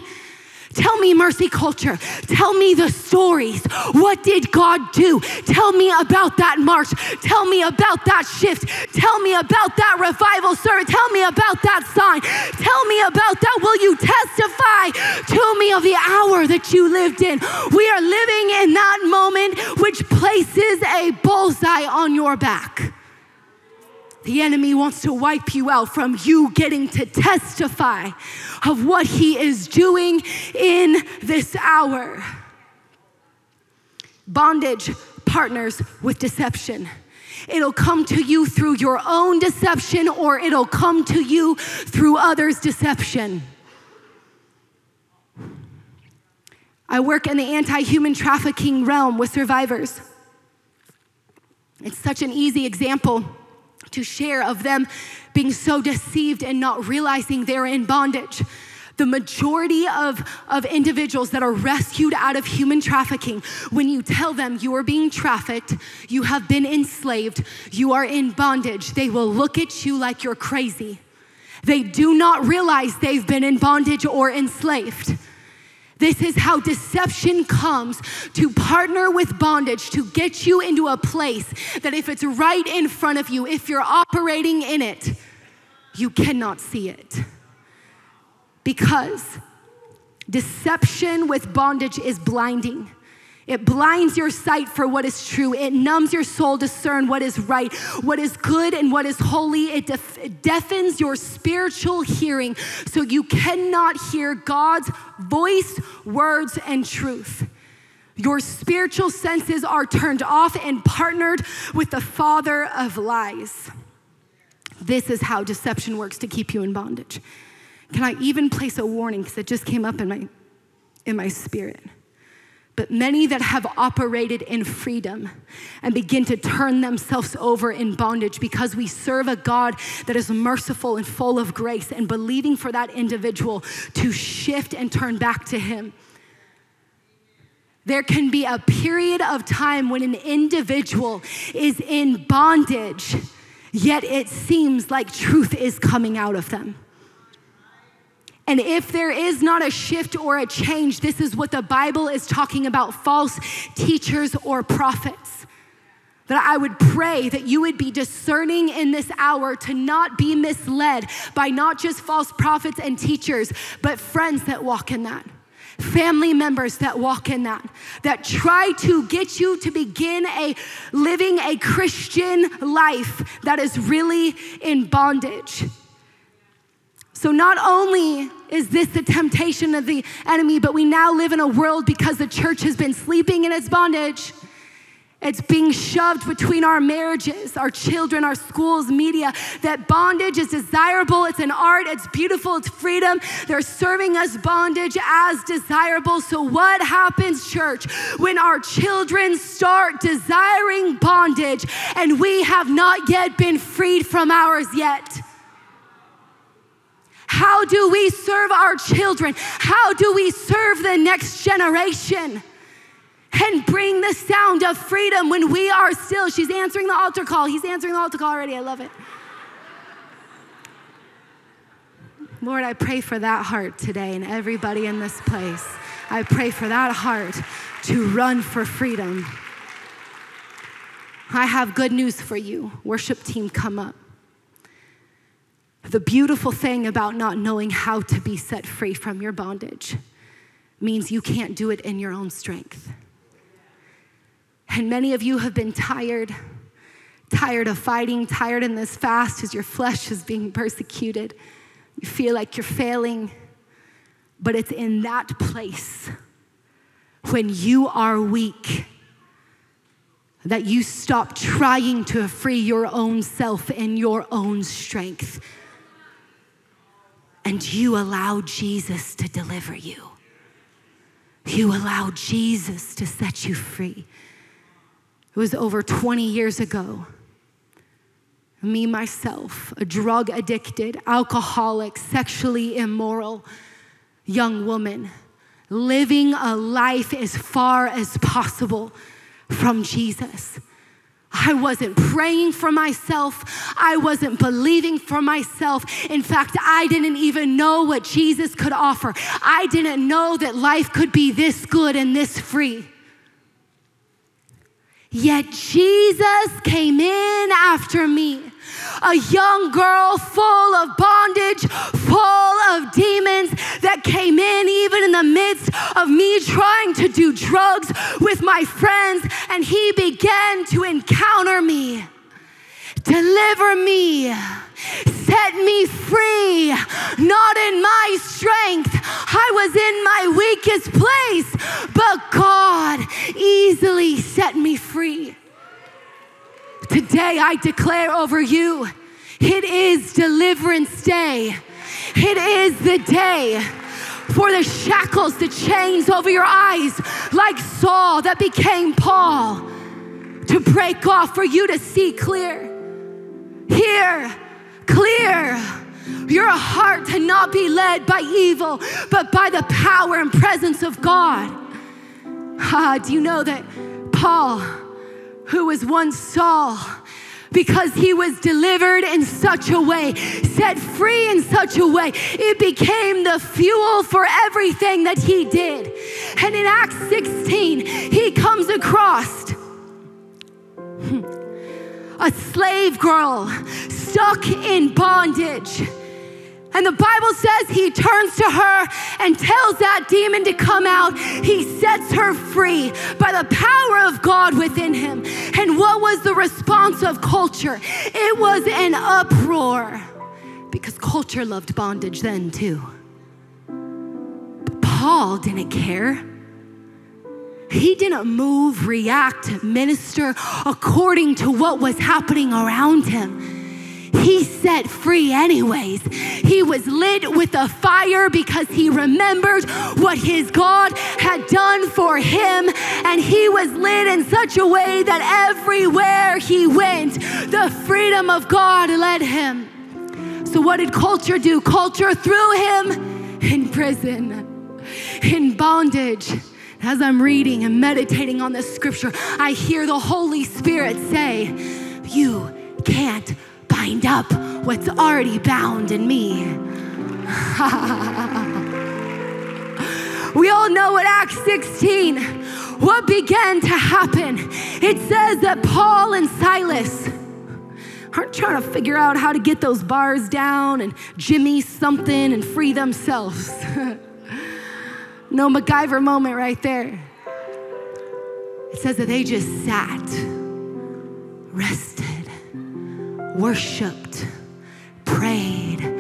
Tell me, mercy culture. Tell me the stories. What did God do? Tell me about that march. Tell me about that shift. Tell me about that revival service. Tell me about that sign. Tell me about that. Will you testify to me of the hour that you lived in? We are living in that moment which places a bullseye on your back. The enemy wants to wipe you out from you getting to testify of what he is doing in this hour. Bondage partners with deception. It'll come to you through your own deception or it'll come to you through others' deception. I work in the anti human trafficking realm with survivors. It's such an easy example to share of them being so deceived and not realizing they're in bondage. The majority of, of individuals that are rescued out of human trafficking, when you tell them you are being trafficked, you have been enslaved, you are in bondage, they will look at you like you're crazy. They do not realize they've been in bondage or enslaved. This is how deception comes to partner with bondage to get you into a place that if it's right in front of you, if you're operating in it, you cannot see it. Because deception with bondage is blinding. It blinds your sight for what is true. It numbs your soul to discern what is right, what is good, and what is holy. It, def- deafens your spiritual hearing so you cannot hear God's voice, words, and truth. Your spiritual senses are turned off and partnered with the father of lies. This is how deception works to keep you in bondage. Can I even place a warning because it just came up in my in my spirit? But many that have operated in freedom and begin to turn themselves over in bondage because we serve a God that is merciful and full of grace and believing for that individual to shift and turn back to Him. There can be a period of time when an individual is in bondage, yet it seems like truth is coming out of them. And if there is not a shift or a change, this is what the Bible is talking about false teachers or prophets. That I would pray that you would be discerning in this hour to not be misled by not just false prophets and teachers, but friends that walk in that family members that walk in that that try to get you to begin a living a christian life that is really in bondage so, not only is this the temptation of the enemy, but we now live in a world because the church has been sleeping in its bondage. It's being shoved between our marriages, our children, our schools, media. That bondage is desirable, it's an art, it's beautiful, it's freedom. They're serving us bondage as desirable. So, what happens, church, when our children start desiring bondage and we have not yet been freed from ours yet? How do we serve our children? How do we serve the next generation? And bring the sound of freedom when we are still. She's answering the altar call. He's answering the altar call already. I love it. Lord, I pray for that heart today and everybody in this place. I pray for that heart to run for freedom. I have good news for you. Worship team, come up. The beautiful thing about not knowing how to be set free from your bondage means you can't do it in your own strength. And many of you have been tired, tired of fighting, tired in this fast as your flesh is being persecuted. You feel like you're failing, but it's in that place when you are weak that you stop trying to free your own self in your own strength and you allow Jesus to deliver you. You allow Jesus to set you free. It was over 20 years ago. Me, myself, a drug addicted, alcoholic, sexually immoral young woman, living a life as far as possible from Jesus. I wasn't praying for myself. I wasn't believing for myself. In fact, I didn't even know what Jesus could offer. I didn't know that life could be this good and this free. Yet Jesus came in after me a young girl full of bondage, full of demons that came in even in the midst of me trying to do drugs with my friends, and he began to encounter me, deliver me set me free, not in my strength. I was in my weakest place, but God easily set me free. Today I declare over you, it is deliverance day. It is the day for the shackles, the chains over your eyes, like Saul that became Paul, to break off for you to see clear. Hear clear. Your heart to not be led by evil, but by the power and presence of God. Ah, do you know that Paul, who was once Saul, because he was delivered in such a way, set free in such a way, it became the fuel for everything that he did. And in Acts 16, he comes across a slave girl stuck in bondage. And the Bible says he turns to her and tells that demon to come out. He sets her free by the power of God within him. And what was the response of culture? It was an uproar because culture loved bondage then too. But Paul didn't care. He didn't move, react, minister according to what was happening around him he set free anyways. He was lit with a fire because he remembered what his God had done for him. And he was lit in such a way that everywhere he went, the freedom of God led him. So, what did culture do? Culture threw him in prison, in bondage as I'm reading and meditating on this scripture, I hear the Holy Spirit say, You can't bind up what's already bound in me. we all know what Acts 16, what began to happen. It says that Paul and Silas aren't trying to figure out how to get those bars down and jimmy something and free themselves. No MacGyver moment right there. It says that they just sat, rested, worshiped, prayed,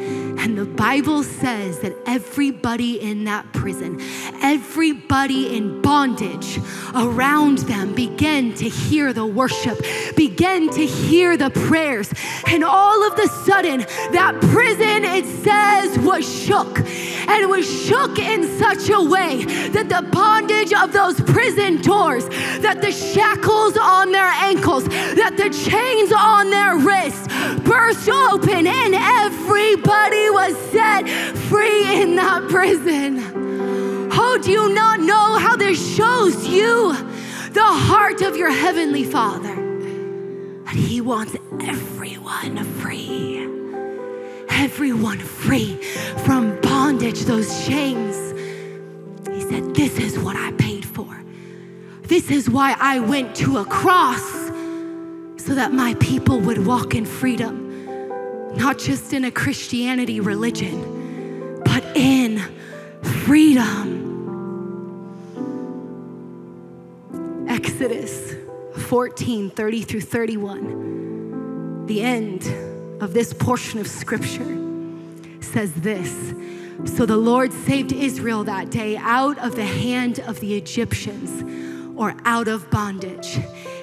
and the Bible says that everybody in that prison, everybody in bondage around them began to hear the worship, began to hear the prayers. And all of the sudden, that prison, it says, was shook. And it was shook in such a way that the bondage of those prison doors, that the shackles on their ankles, that the chains on their wrists burst open, and everybody was set free in that prison. Oh, do you not know how this shows you the heart of your Heavenly Father? That He wants everyone free. everyone free from bondage, those chains. He said, This is what I paid for. This is why I went to a cross so that my people would walk in freedom, not just in a Christianity religion, but in freedom. Exodus 14 30 through 31, the end of this portion of scripture says this So the Lord saved Israel that day out of the hand of the Egyptians or out of bondage.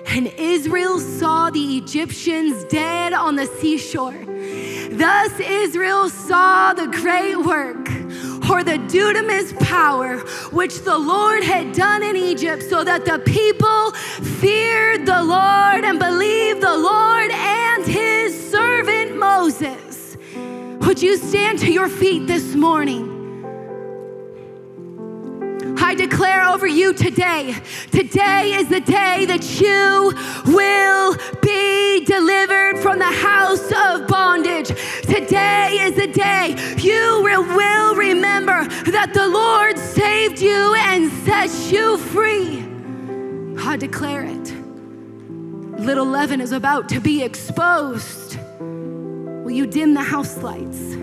And Israel saw the Egyptians dead on the seashore. Thus Israel saw the great work or the dunamis power which the Lord had done in Egypt, so that the people feared the Lord and believed the Lord and his servant Moses. Would you stand to your feet this morning? I declare over you today, today is the day that you will be delivered from the house of bondage. Today is the day you will remember that the Lord saved you and set you free. I declare it. Little leaven is about to be exposed. Will you dim the house lights?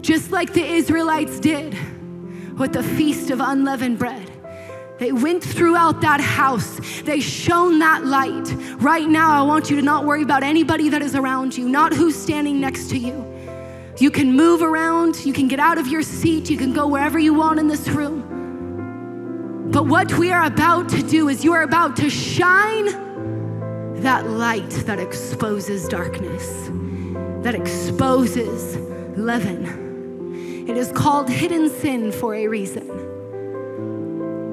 Just like the Israelites did with the feast of unleavened bread. They went throughout that house. They shone that light. Right now, I want you to not worry about anybody that is around you, not who's standing next to you. You can move around, you can get out of your seat, you can go wherever you want in this room. But what we are about to do is you are about to shine that light that exposes darkness, that exposes leaven. It is called hidden sin for a reason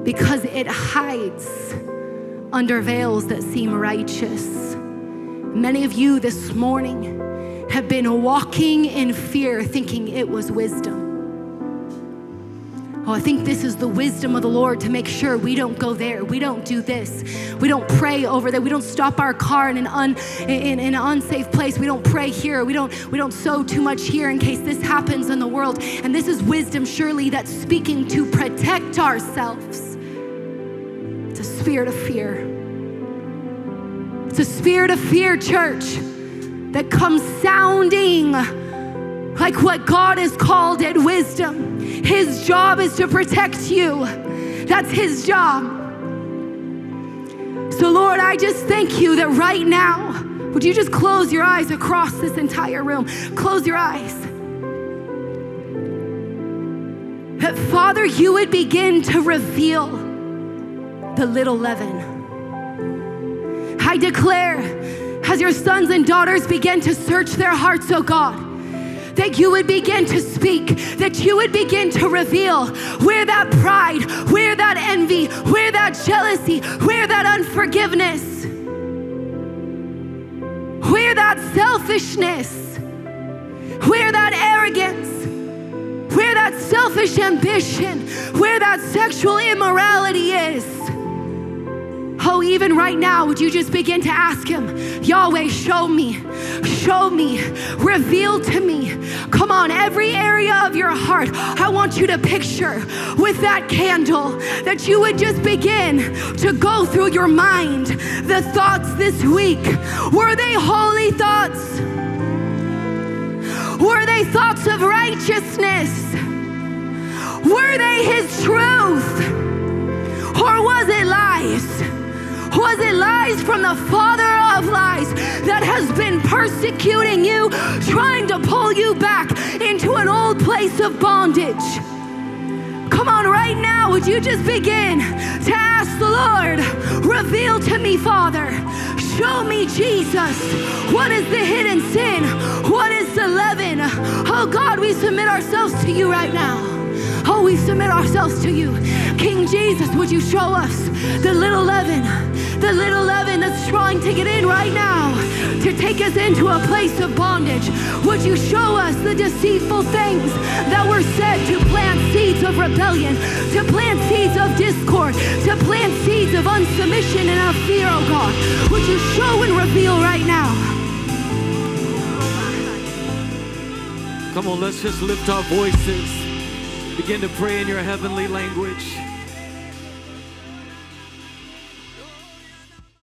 because it hides under veils that seem righteous. Many of you this morning have been walking in fear thinking it was wisdom. Oh, I think this is the wisdom of the Lord to make sure we don't go there. We don't do this. We don't pray over there. We don't stop our car in an, un, in, in an unsafe place. We don't pray here. We don't, we don't sow too much here in case this happens in the world. And this is wisdom, surely, that's speaking to protect ourselves. It's a spirit of fear. It's a spirit of fear, church, that comes sounding like what God has called it wisdom. His job is to protect you, that's His job. So, Lord, I just thank you that right now, would you just close your eyes across this entire room? Close your eyes. That, Father, you would begin to reveal the little leaven. I declare, as your sons and daughters begin to search their hearts, oh God, that you would begin to speak, that you would begin to reveal where that pride, where that envy, where that jealousy, where that unforgiveness, where that selfishness, where that arrogance, where that selfish ambition, where that sexual immorality is. Oh, even right now, would you just begin to ask Him, Yahweh, show me, show me, reveal to me. Come on, every area of your heart, I want you to picture with that candle that you would just begin to go through your mind the thoughts this week. Were they holy thoughts? Were they thoughts of righteousness? Were they His truth? Or was it lies? Was it lies from the father of lies that has been persecuting you, trying to pull you back into an old place of bondage? Come on, right now, would you just begin to ask the Lord, reveal to me, Father, show me, Jesus, what is the hidden sin? What is the leaven? Oh God, we submit ourselves to you right now. Oh, we submit ourselves to you. King Jesus, would you show us the little leaven, the little leaven that's trying to get in right now to take us into a place of bondage? Would you show us the deceitful things that were said to plant seeds of rebellion, to plant seeds of discord, to plant seeds of unsubmission and of fear, oh God? Would you show and reveal right now? Come on, let's just lift our voices. Begin to pray in your heavenly language.